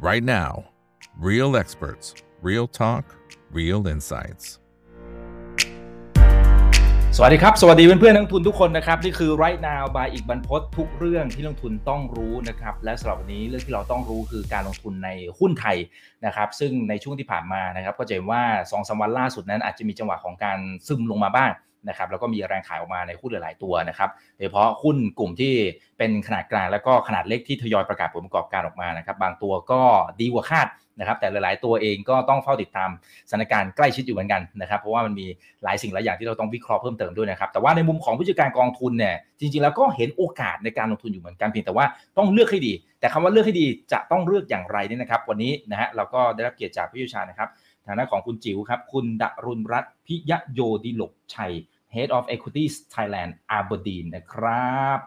right now. Real experts, real talk, real insights. สวัสดีครับ สวัสดีเพื่อนๆนักทุนทุกคนนะครับ นี่คือ right now by อีกบรรพททุกเรื่องที่นักทุนต้องรู้นะครับ และสำหรับวันนี้เรื่องที่เราต้องรู้คือการลงทุนในหุ้นไทยนะครับ ซึ่งในช่วงที่ผ่านมานะครับ ก็จะเห็นว่า2อสวันล่าสุดนั้นอาจจะมีจังหวะของการซึมลงมาบ้าง นะครับแล้วก็มีแรงขายออกมาในหุ้นหลาย ๆ ตัวนะครับโดยเฉพาะหุ้นกลุ่มที่เป็นขนาดกลางแล้วก็ขนาดเล็กที่ทยอยประกาศผลประกอบการออกมานะครับบางตัวก็ดีกว่าคาดนะครับแต่หลาย ๆ ตัวเองก็ต้องเฝ้าติดตามสถานการณ์ใกล้ชิดอยู่เหมือนกันนะครับเพราะว่ามันมีหลายสิ่งหลายอย่างที่เราต้องวิเคราะห์เพิ่มเติมด้วยนะครับแต่ว่าในมุมของผู้จัดการกองทุนเนี่ยจริง ๆ แล้วก็เห็นโอกาสในการลงทุนอยู่เหมือนกันเพียงแต่ว่าต้องเลือกให้ดี แต่คำว่าเลือกให้ดีจะต้องเลือกอย่างไรเนี่ยนะครับ วันนี้นะฮะเราก็ได้รับเกียรติจากผู้เชี่ยวชาญนะครับทางด้านของคุณจิ๋วครับคุณดรุณรัตน์พิยโยดิลกชัย Head of Equities Thailand Aberdeen นะครับ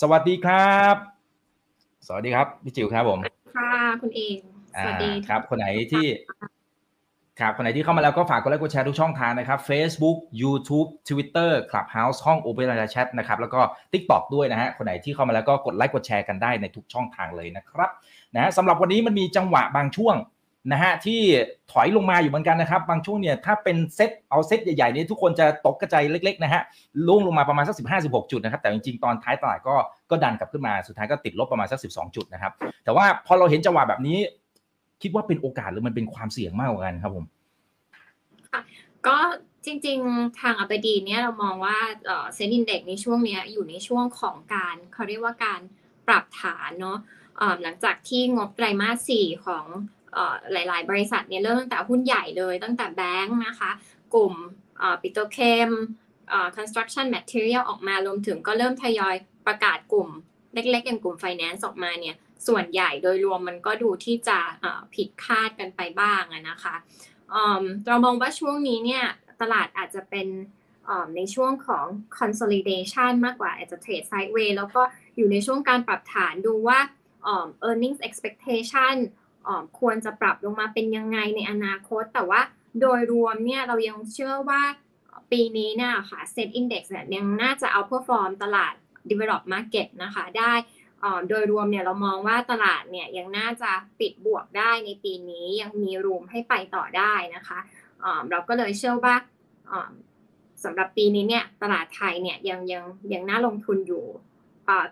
สวัสดีครับ สวัสดีครับ พี่จิ๋วครับผม ค่ะ คุณเองสวัสดีอ่าครับ คนไหนที่ครับคนไหนที่เข้ามาแล้วก็ฝากกดไลค์กดแชร์ทุกช่องทางนะครับ Facebook YouTube Twitter Clubhouse ห้อง Open Line Chat นะครับแล้วก็ TikTok ด้วยนะฮะคนไหนที่เข้ามาแล้วก็กดไลค์กดแชร์กันได้ในทุกช่องทางเลยนะครับนะฮะสำหรับวันนี้มันมีจังหวะบางช่วง นะฮะที่ถอยลงมาอยู่เหมือนกันนะครับ บางช่วงเนี่ยถ้าเป็นเซตเอาเซตใหญ่ๆนี้ทุกคนจะตกกระจายเล็กๆนะฮะล่วงลงมาประมาณสัก 15 16 จุดนะครับ แต่จริงๆ ตอนท้ายตลาดก็ก็ดันกลับขึ้นมาสุดท้ายก็ติดลบประมาณสัก 12 จุดนะครับ แต่ว่าพอเราเห็นจังหวะแบบนี้ คิดว่าเป็นโอกาสหรือมันเป็นความเสี่ยงมากกว่ากันครับผมก็จริง ๆ ทางอัปดีเนี่ยเรามองว่าเซ็นดินเด็กในช่วงนี้อยู่ในช่วงของการเขาเรียกว่าการปรับฐานเนาะหลังจากที่งบไตรมาสสี่ของ หลาย ๆ บริษัทเนี่ยเริ่มตั้งแต่หุ้นใหญ่เลยตั้งแต่แบงค์นะคะ กลุ่มปิโตรเคม construction material ออกมารวมถึงก็เริ่มทยอยประกาศกลุ่มเล็ก ๆ อย่างกลุ่ม finance ออกมาเนี่ยส่วนใหญ่โดยรวมมันก็ดูที่จะผิดคาดกันไปบ้างนะคะเรามองว่าช่วงนี้เนี่ยตลาดอาจจะเป็นในช่วงของ consolidation มากกว่าอาจจะเทรด sideways แล้วก็อยู่ในช่วงการปรับฐานดูว่า earnings expectation ควรจะปรับลงมาเป็นยังไงในอนาคต แต่ว่าโดยรวมเนี่ยเรายังเชื่อว่าปีนี้เนี่ยค่ะ Set Index เนี่ยยังน่าจะเอา perform ตลาด develop market นะคะได้โดยรวมเนี่ยเรามองว่าตลาดเนี่ยยังน่าจะปิดบวกได้ในปีนี้ยังมีรูมให้ไปต่อได้นะคะเราก็เลยเชื่อว่าสำหรับปีนี้เนี่ยตลาดไทยเนี่ยยังยังยังน่าลงทุนอยู่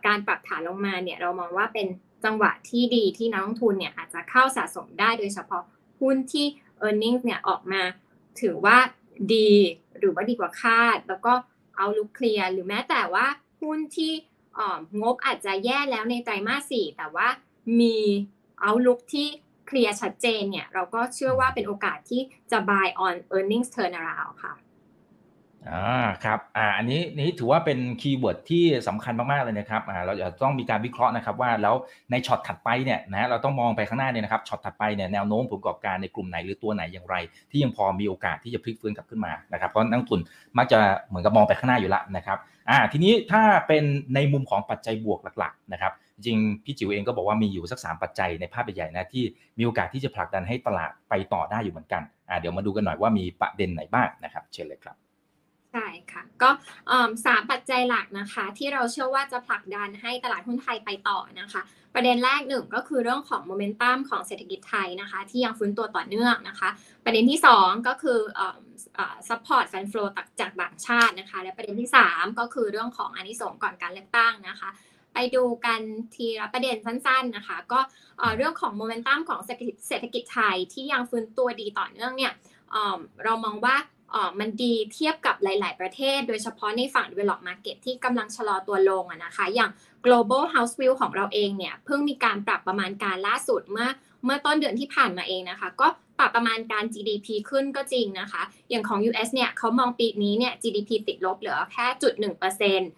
การปรับฐานลงมาเนี่ยเรามองว่าเป็น จังหวะที่ดีที่นักลงทุนเนี่ยอาจจะเข้าสะสมได้โดยเฉพาะหุ้นที่ e a r n i n g เนี่ยออกมาถือว่าดีหรือว่าดีกว่าคาด แล้วก็เอาลุกเคลียร์หรือแม้แต่ว่าหุ้นที่งบอาจจะแย่แล้วในไตรมาสสี่แต่ว่ามีเอาลุกที่เคลียร์ชัดเจนเนี่ยเราก็เชื่อว่าเป็นโอกาสที่จะ buy on earnings turnaround ค่ะ อ่าครับอ่าอันนี้นี้ถือว่าเป็น keyword ที่สำคัญมากๆเลยนะครับอ่าเราจะต้องมีการวิเคราะห์นะครับว่าแล้วในช็อตถัดไปเนี่ยนะเราต้องมองไปข้างหน้าเนี่ยนะครับช็อตถัดไปเนี่ยแนวโน้มผลประกอบการในกลุ่มไหนหรือตัวไหนอย่างไร ที่ยังพอมีโอกาสที่จะพลิกฟื้นกลับขึ้นมานะครับเพราะนักลงทุนมักจะเหมือนกับมองไปข้างหน้าอยู่ละนะครับอ่าทีนี้ถ้าเป็นในมุมของปัจจัยบวกหลักๆนะครับจริงพี่จิ๋วเองก็บอกว่ามีอยู่สักสามปัจจัยในภาพใหญ่ๆนะที่มีโอกาสที่จะผลักดันให้ตลาดไปต่อได้อยู่เหมือนกันอ่าเดี๋ยวมาดูกันหน่อยว่ามีประเด็นไหนบ้างนะครับ เชิญเลยครับ ใช่ค่ะก็สามปัจจัยหลักนะคะ ที่เราเชื่อว่าจะผลักดันให้ตลาดหุ้นไทยไปต่อนะคะ ประเด็นแรกหนึ่งก็คือเรื่องของโมเมนตัมของเศรษฐกิจไทยนะคะ ที่ยังฟื้นตัวต่อเนื่องนะคะ ประเด็นที่ 2 ก็คือ support fund flow จากต่างชาตินะคะ และประเด็นที่ 3 ก็คือเรื่องของอานิสงส์ก่อนการเลือกตั้งนะคะไปดูกันทีละประเด็นสั้นๆนะคะ ก็เรื่องของโมเมนตัมของเศรษฐกิจไทยที่ยังฟื้นตัวดีต่อเนื่องเนี่ยเรามองว่า มันดีเทียบกับหลาย ๆ ประเทศ โดยเฉพาะในฝั่ง develop market ที่กำลังชะลอตัวลงนะคะ อย่าง global house view ของเราเองเนี่ย เพิ่งมีการปรับประมาณการล่าสุดเมื่อเมื่อต้นเดือนที่ผ่านมาเองนะคะ ก็ปรับประมาณการ GDP ขึ้นก็จริงนะคะ อย่างของ US เนี่ยเขามองปีนี้เนี่ย GDP ติดลบเหลือแค่จุดหนึ่งเปอร์เซ็นต์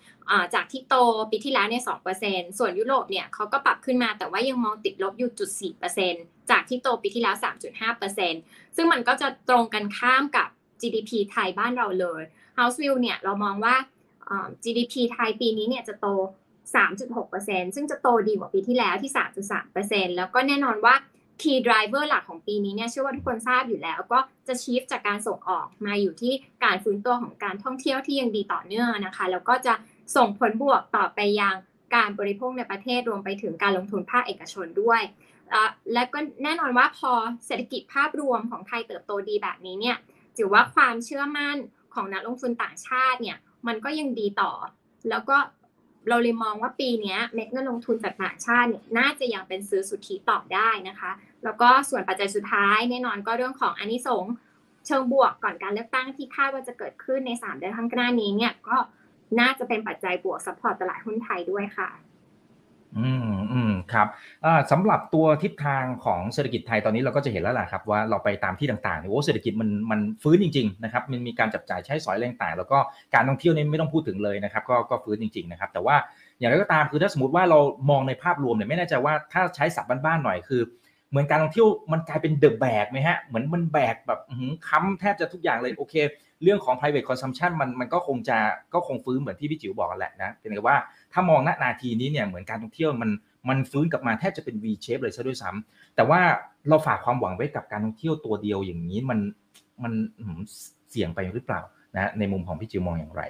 จากที่โตปีที่แล้วเนี่ยสองเปอร์เซ็นต์ส่วนยุโรปเนี่ยเขาก็ปรับขึ้นมาแต่ว่ายังมองติดลบอยู่จุดสี่เปอร์เซ็นต์จากที่โตปีที่แล้วสามจุดห้าเปอร์เซ็นต์ซึ่งมันก็จะตรงกันข้ามกับ GDP ไทยบ้านเราเลย House View เนี่ยเรามองว่า GDP ไทยปีนี้เนี่ยจะโต 3.6%ซึ่งจะโตดีกว่าปีที่แล้วที่ 3.3%แล้วก็แน่นอนว่า Key Driver หลักของปีนี้เนี่ยเชื่อว่าทุกคนทราบอยู่แล้ว ก็จะชีฟจากการส่งออกมาอยู่ที่การฟื้นตัวของการท่องเที่ยวที่ยังดีต่อเนื่องนะคะ แล้วก็จะส่งผลบวกต่อไปยังการบริโภคในประเทศรวมไปถึงการลงทุนภาคเอกชนด้วย และก็แน่นอนว่าพอเศรษฐกิจภาพรวมของไทยเติบโตดีแบบนี้เนี่ย ถือว่าความเชื่อมั่นของนักลงทุนต่างชาติเนี่ยมันก็ยังดีต่อ แล้วก็เราเลยมองว่าปีนี้เม็ดเงินลงทุนจากต่างชาติเนี่ยน่าจะยังเป็นซื้อสุทธิต่อได้นะคะ แล้วก็ส่วนปัจจัยสุดท้ายแน่นอนก็เรื่องของอนนิสงเชิงบวกก่อนการเลือกตั้งที่คาดว่าจะเกิดขึ้นใน3เดือนข้างหน้านี้เนี่ยก็น่าจะเป็นปัจจัยบวก support ตลาดหุ้นไทยด้วยค่ะ อืมอืมครับสำหรับตัวทิศทางของเศรษฐกิจไทยตอนนี้เราก็จะเห็นแล้วแหละครับว่าเราไปตามที่ต่างๆเนี่ยโอ้เศรษฐกิจมันมันฟื้นจริงๆนะครับมันมีการจับจ่ายใช้สอยแรงต่าง แล้วก็การท่องเที่ยวนี่ไม่ต้องพูดถึงเลยนะครับก็ก็ฟื้นจริงๆนะครับแต่ว่าอย่างไรก็ตามคือถ้าสมมติว่าเรามองในภาพรวมเนี่ยไม่แน่ใจว่าถ้าใช้ศัพท์บ้านๆหน่อยคือ เหมือนการท่องเที่ยวมันกลายเป็นเดอะแบกไหมฮะเหมือนมันแบกแบบค้ำแทบจะทุกอย่างเลยโอเค เรื่องของ private consumption มันมันก็คงจะก็คงฟื้นเหมือนที่พี่จิ๋วบอกกันแหละนะเป็นแต่ว่า ถ้ามองณนาทีนี้เนี่ยเหมือนการท่องเที่ยวมันมันฟื้นกลับมาแทบจะเป็น V shape เลยซะด้วยซ้ำแต่ว่าเราฝากความหวังไว้กับการท่องเที่ยวตัวเดียวอย่างนี้มันมันเสี่ยงไปหรือเปล่านะในมุมของพี่จิวมองอย่างไร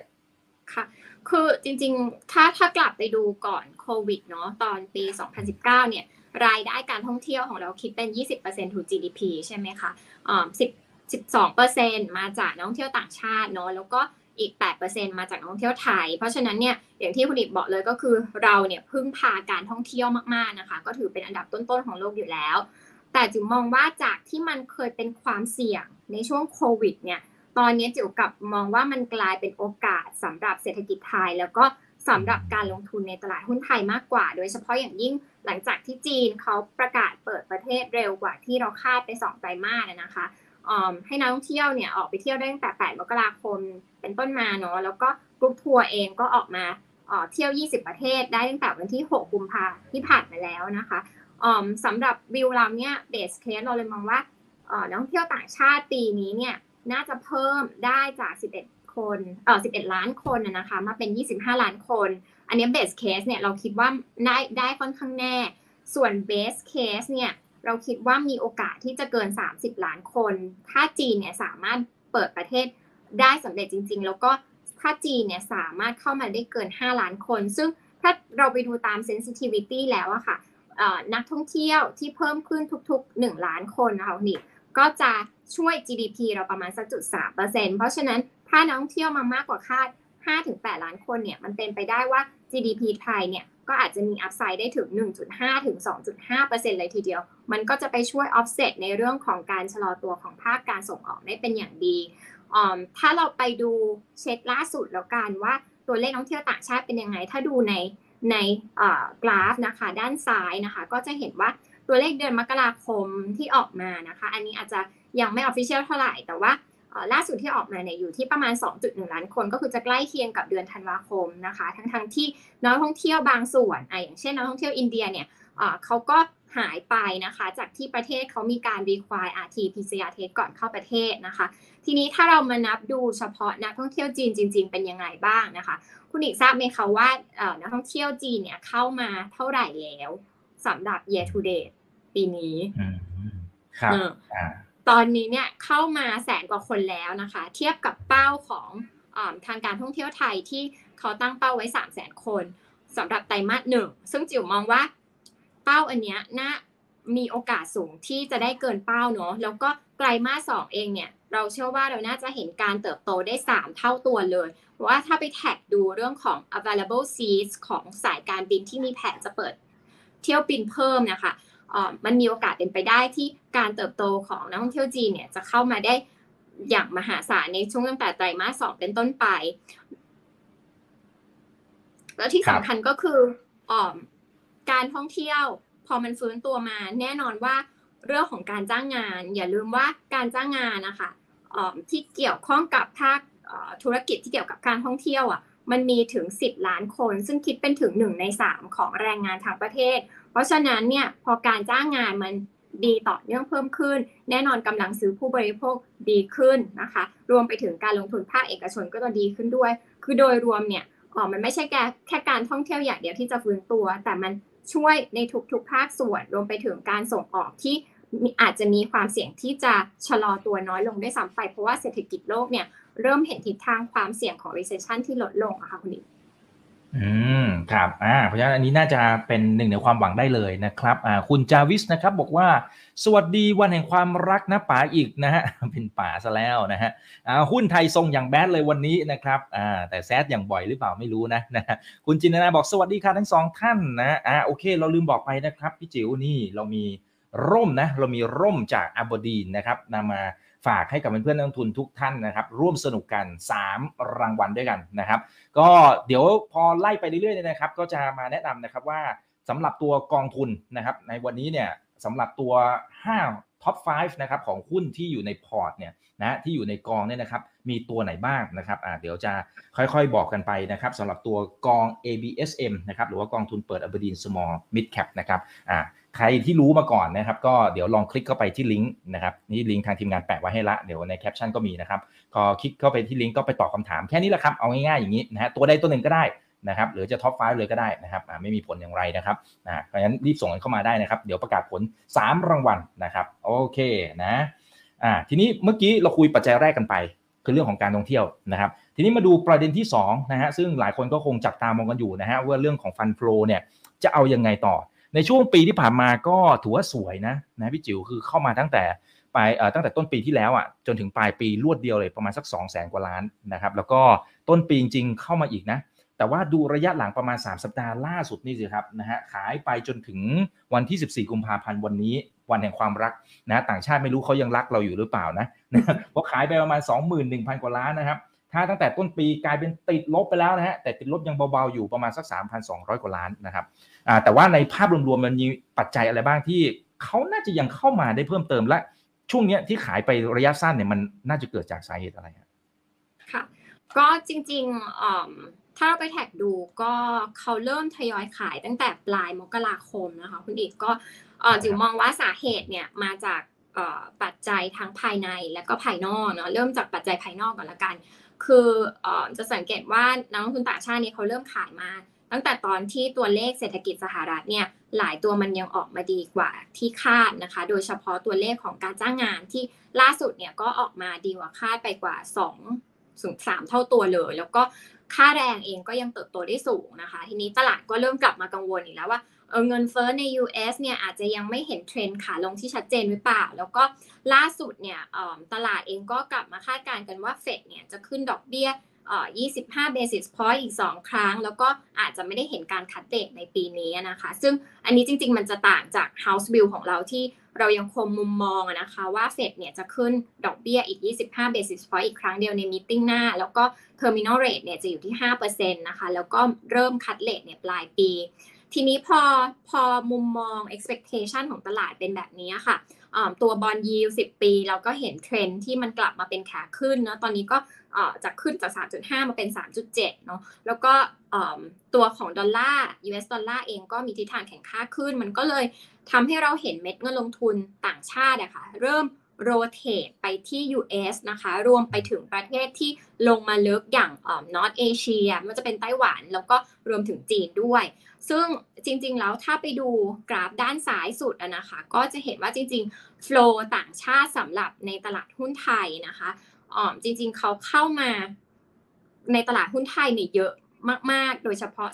ค่ะคือจริงๆ ถ้าถ้ากลับไปดูก่อนโควิดเนาะตอนปี 2019 เนี่ยรายได้การท่องเที่ยวของเราคิดเป็น 20%ถูก GDP ใช่ไหมคะอ่า10 12%มาจากนักท่องเที่ยวต่างชาติเนาะแล้วก็ อีก 8%มาจากนักท่องเที่ยวไทย เพราะฉะนั้นเนี่ยอย่างที่คุณอิบบอกเลยก็คือเราเนี่ยพึ่งพาการท่องเที่ยวมากๆนะคะ ก็ถือเป็นอันดับต้นๆของโลกอยู่แล้ว แต่จิ๋วมองว่าจากที่มันเคยเป็นความเสี่ยงในช่วงโควิดเนี่ยตอนนี้จิ๋วกับมองว่ามันกลายเป็นโอกาสสำหรับเศรษฐกิจไทย แล้วก็สำหรับการลงทุนในตลาดหุ้นไทยมากกว่า โดยเฉพาะอย่างยิ่งหลังจากที่จีนเขาประกาศเปิดประเทศเร็วกว่าที่เราคาดไป2ไตรมาสนะคะ ให้นักท่องเที่ยวเนี่ยออกไปเที่ยวได้ตั้งแต่ 8 มกราคมเป็นต้นมาเนาะแล้วก็กรุ๊ปทัวร์เองก็ออกมาเที่ยว 20 ประเทศได้ตั้งแต่วันที่ 6 กุมภาที่ผ่านมาแล้วนะคะสำหรับวิวเราเนี่ย base case เราเลยมองว่านักท่องเที่ยวต่างชาติปีนี้เนี่ยน่าจะเพิ่มได้จาก 11 คนเออ11 ล้านคนนะคะมาเป็น 25 ล้านคน อันนี้เบสเคสเนี่ยเราคิดว่าได้ได้ค่อนข้างแน่ ส่วนเบสเคสเนี่ย เราคิดว่ามีโอกาสที่จะเกิน 30 ล้านคน ถ้าจีนเนี่ยสามารถเปิดประเทศได้สำเร็จจริง ๆ แล้วก็ถ้าจีนเนี่ยสามารถเข้ามาได้เกิน 5 ล้านคน ซึ่งถ้าเราไปดูตาม sensitivity แล้วอะค่ะนักท่องเที่ยวที่เพิ่มขึ้นทุกๆ 1 ล้านคนนะคะนี่ก็จะช่วย GDP เราประมาณสักจุดสามเปอร์เซ็นต์เพราะฉะนั้นถ้านักท่องเที่ยวมามากกว่าคาด 5-8 ล้านคนเนี่ยมันเป็นไปได้ว่า GDP ไทยเนี่ย ก็อาจจะมี upside ได้ถึง 1.5 ถึง 2.5%เลยทีเดียว มันก็จะไปช่วยออฟเซตในเรื่องของการชะลอตัวของภาคการส่งออกได้เป็นอย่างดี ถ้าเราไปดูเช็คล่าสุดแล้วกันว่าตัวเลขนักท่องเที่ยวต่างชาติเป็นยังไง ถ้าดูในในกราฟนะคะ ด้านซ้ายนะคะ ก็จะเห็นว่าตัวเลขเดือนมกราคมที่ออกมานะคะ อันนี้อาจจะยังไม่ออฟฟิเชียลเท่าไหร่แต่ว่า ล่าสุดที่ออกมาเนี่ยอยู่ที่ประมาณ 2.1 ล้านคน ก็คือจะใกล้เคียงกับเดือนธันวาคมนะคะ ทั้งทั้งที่นักท่องเที่ยวบางส่วนออย่างเช่นนักท่องเที่ยวอินเดียเนี่ยเขาก็หายไปนะคะ จากที่ประเทศเขามีการ require RT PCR test ก่อนเข้าประเทศนะคะ ทีนี้ถ้าเรามานับดูเฉพาะนักท่องเที่ยวจีนจริง ๆ เป็นยังไงบ้างนะคะ คุณอีกทราบไหมคะว่านักท่องเที่ยวจีนเนี่ยเข้ามาเท่าไหร่แล้วสำหรับ year to date ปีนี้ครับ ตอนนี้เนี่ยเข้ามาแสนกว่าคนแล้วนะคะ เทียบกับเป้าของอทางการท่องเที่ยวไทยที่เขาตั้งเป้าไว้ 3 0 0แสนคนสำหรับไตรมาสหนึ่งซึ่งจิ๋วมองว่าเป้าอันเนี้ยน่ามีโอกาสสูงที่จะได้เกินเป้าเนาะแล้วก็ไตรมาสสองเองเนี่ยเราเชื่อว่าเราน่าจะเห็นการเติบโตได้ 3 เท่าตัวเลยเพราะว่าถ้าไปแท็กดูเรื่องของ available seats ของสายการบินที่มีแผนจะเปิดเที่ยวบินเพิ่มนะคะ มันมีโอกาสเป็นไปได้ที่การเติบโตของนักท่องเที่ยวจีนเนี่ยจะเข้ามาได้อย่างมหาศาลในช่วงตั้งแต่ไตรมาสสองเป็นต้นไป แล้วที่สำคัญก็คืออการท่องเที่ยว พอมันฟื้นตัวมา แน่นอนว่าเรื่องของการจ้างงาน อย่าลืมว่าการจ้างงานนะคะที่เกี่ยวข้องกับภาคธุรกิจที่เกี่ยวกับการท่องเที่ยวอะมันมีถึง 10 ล้านคน ซึ่งคิดเป็นถึง1ใน3ของแรงงานทางประเทศ เพราะฉะนั้นเนี่ยพอการจ้างงานมันดีต่อเนื่องเพิ่มขึ้น แน่นอนกำลังซื้อผู้บริโภคดีขึ้นนะคะ รวมไปถึงการลงทุนภาคเอกชนก็จะดีขึ้นด้วย คือโดยรวมเนี่ยอ๋อมันไม่ใช่แค่แค่การท่องเที่ยวอย่างเดียวที่จะฟื้นตัว แต่มันช่วยในทุกๆภาคส่วน รวมไปถึงการส่งออกที่อาจจะมีความเสี่ยงที่จะชะลอตัวน้อยลงได้ซ้ำไปเพราะว่าเศรษฐกิจโลกเนี่ยเริ่มเห็นทิศทางความเสี่ยงของ recession ที่ลดลงอะค่ะคุณดิอ อืมครับอ่าเพราะฉะนั้นอันนี้น่าจะเป็นหนึ่งในความหวังได้เลยนะครับอ่าคุณจาวิสนะครับบอกว่าสวัสดีวันแห่งความรักนะป๋าอีกนะฮะเป็นป๋าซะแล้วนะฮะอ่าหุ้นไทยทรงอย่างแบดเลยวันนี้นะครับอ่าแต่แซดอย่างบ่อยหรือเปล่าไม่รู้นะนะฮะคุณจินนาบอกสวัสดีค่ะทั้งสองท่านนะอ่าโอเค เราลืมบอกไปนะครับพี่จิ๋วนี่เรามีร่มนะเรามีร่มจากอาบดีนนะครับนำมา ฝากให้กับเพื่อนๆนักลงทุนทุกท่านนะครับ ร่วมสนุกกัน 3 รางวัลด้วยกันนะครับ ก็เดี๋ยวพอไล่ไปเรื่อยๆนะครับ ก็จะมาแนะนำนะครับว่าสำหรับตัวกองทุนนะครับในวันนี้เนี่ยสำหรับตัว 5 top 5นะครับของหุ้นที่อยู่ในพอร์ตเนี่ยนะที่อยู่ในกองเนี่ยนะครับมีตัวไหนบ้างนะครับอ่าเดี๋ยวจะค่อยๆบอกกันไปนะครับสำหรับตัวกอง ABSM นะครับหรือว่ากองทุนเปิด Aberdeen Small Mid Cap นะครับอ่า ใครที่รู้มาก่อนนะครับ ก็เดี๋ยวลองคลิกเข้าไปที่ลิงก์นะครับนี่ลิงก์ทางทีมงานแปะไว้ให้ละเดี๋ยวในแคปชั่นก็มีนะครับพอคลิกเข้าไปที่ลิงก์ก็ไปตอบคำถามแค่นี้แหละครับเอาง่ายๆอย่างนี้นะฮะตัวใดตัวหนึ่งก็ได้นะครับหรือจะ top 5เลยก็ได้นะครับไม่มีผลอย่างไรนะครับนะเพราะฉะนั้นรีบส่งกันเข้ามาได้นะครับ เดี๋ยวประกาศผล 3 รางวัลนะครับโอเคนะอ่าทีนี้เมื่อกี้เราคุยปัจจัยแรกกันไป คือเรื่องของการท่องเที่ยวนะครับ ทีนี้มาดูประเด็นที่2นะฮะซึ่งหลายคนก็คงจับตามองกันอยู่นะฮะว่าเรื่องของ fund flow เนี่ยจะเอายังไงต่อ ในช่วงปีที่ผ่านมาก็ถือว่าสวยนะนะพี่จิ๋วคือเข้ามาตั้งแต่ปลายตั้งแต่ต้นปีที่แล้วอะจนถึงปลายปีรวดเดียวเลยประมาณสัก2 0 0แสนกว่าล้านนะครับแล้วก็ต้นปีจริงเข้ามาอีกนะ แต่ว่าดูระยะหลังประมาณ 3 สัปดาห์ล่าสุดนี่สิครับนะฮะขายไปจนถึงวันที่ 14 กุมภาพันธ์วันนี้วันแห่งความรักนะต่างชาติไม่รู้เขายังรักเราอยู่หรือเปล่านะเพราะขายไปประมาณ 21,000 กว่าล้านนะครับถ้าตั้งแต่ต้นปีกลายเป็นติดลบไปแล้วนะฮะแต่ติดลบยังเบาๆอยู่ประมาณสัก 3,200 กว่าล้านนะครับ แต่ว่าในภาพรวมๆมันมีปัจจัยอะไรบ้างที่เขาน่าจะยังเข้ามาได้เพิ่มเติมและช่วงนี้ที่ขายไประยะสั้นเนี่ยมันน่าจะเกิดจากสาเหตุอะไรค่ะ ก็จริงๆถ้าเราไปแท็กดูก็เขาเริ่มทยอยขายตั้งแต่ปลายมกราคมนะคะคุณอีกก็จิ๋วมองว่าสาเหตุเนี่ยมาจากปัจจัยทั้งภายในและก็ภายนอกเนาะเริ่มจากปัจจัยภายนอกก่อนละกัน คือจะสังเกตว่านักลงทุนต่างชาตินี่เขาเริ่มขายมา ตั้งแต่ตอนที่ตัวเลขเศรษฐกิจสหรัฐเนี่ยหลายตัวมันยังออกมาดีกว่าที่คาดนะคะ โดยเฉพาะตัวเลขของการจ้างงานที่ล่าสุดเนี่ยก็ออกมาดีกว่าคาดไปกว่า2ถึง3เท่าตัวเลย แล้วก็ค่าแรงเองก็ยังเติบโตได้สูงนะคะ ทีนี้ตลาดก็เริ่มกลับมากังวลอีกแล้วว่าเงินเฟ้อใน US เนี่ยอาจจะยังไม่เห็นเทรนด์ขาลงที่ชัดเจนหรือเปล่า แล้วก็ล่าสุดเนี่ยตลาดเองก็กลับมาคาดการณ์กันว่าเฟดเนี่ยจะขึ้นดอกเบี้ย 25 basis point อีก 2 ครั้ง แล้วก็อาจจะไม่ได้เห็นการคัดเดทในปีนี้นะคะ ซึ่งอันนี้จริง ๆ มันจะต่างจาก House Bill ของเราที่เรายังคงมุมมองนะคะว่าเฟดเนี่ยจะขึ้นดอกเบี้ยอีก 25 basis point อีกครั้งเดียวในมีติ้งหน้า แล้วก็ terminal rate เนี่ยจะอยู่ที่ 5%นะคะ แล้วก็เริ่มคัดเลทเนี่ยปลายปี ทีนี้พอพอมุมมอง expectation ของตลาดเป็นแบบนี้ค่ะ ตัว bond yield สิบปี เราก็เห็นเทรนที่มันกลับมาเป็นขาขึ้นเนาะตอนนี้ก็จะขึ้นจาก 3.5 มาเป็น 3.7 เนาะแล้วก็ตัวของดอลลาร์ US ดอลลาร์เองก็มีทิศทางแข็งค่าขึ้น มันก็เลยทำให้เราเห็นเม็ดเงินลงทุนต่างชาติอะค่ะเริ่ม rotate ไปที่ US นะคะ รวมไปถึงประเทศที่ลงมาลึกอย่าง North Asia มันจะเป็นไต้หวันแล้วก็รวมถึงจีนด้วย ซึ่งจริง ๆ แล้วถ้าไปดูกราฟด้านซ้ายสุดนะคะ ก็จะเห็นว่าจริงๆ โฟลต่างชาติสำหรับในตลาดหุ้นไทยนะคะอ๋อจริง ๆ เขาเข้ามาในตลาดหุ้นไทยเนี่ยเยอะมาก ๆ โดยเฉพาะ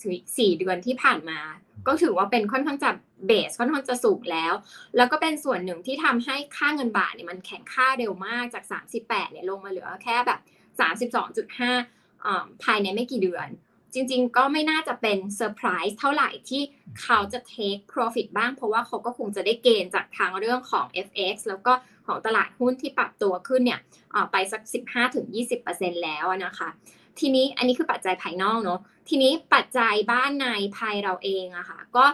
3-4 เดือนที่ผ่านมา ก็ถือว่าเป็นค่อนข้างจะเบสค่อนข้างจะสูงแล้ว แล้วก็เป็นส่วนหนึ่งที่ทำให้ค่าเงินบาทเนี่ยมันแข็งค่าเร็วมากจาก 38เนี่ยลงมาเหลือแค่แบบ 32.5ภายในไม่กี่เดือน จริงๆ ก็ไม่น่าจะเป็นเซอร์ไพรส์เท่าไหร่ที่เขาจะ take profit บ้างเพราะว่าเขาก็คงจะได้เกณฑ์จากทางเรื่องของ FX แล้วก็ของตลาดหุ้นที่ปรับตัวขึ้นเนี่ยไปสัก 15-20%แล้วนะคะ ทีนี้อันนี้คือปัจจัยภายนอกเนาะ ทีนี้ปัจจัยบ้านในภายเราเองอะคะ่ะก็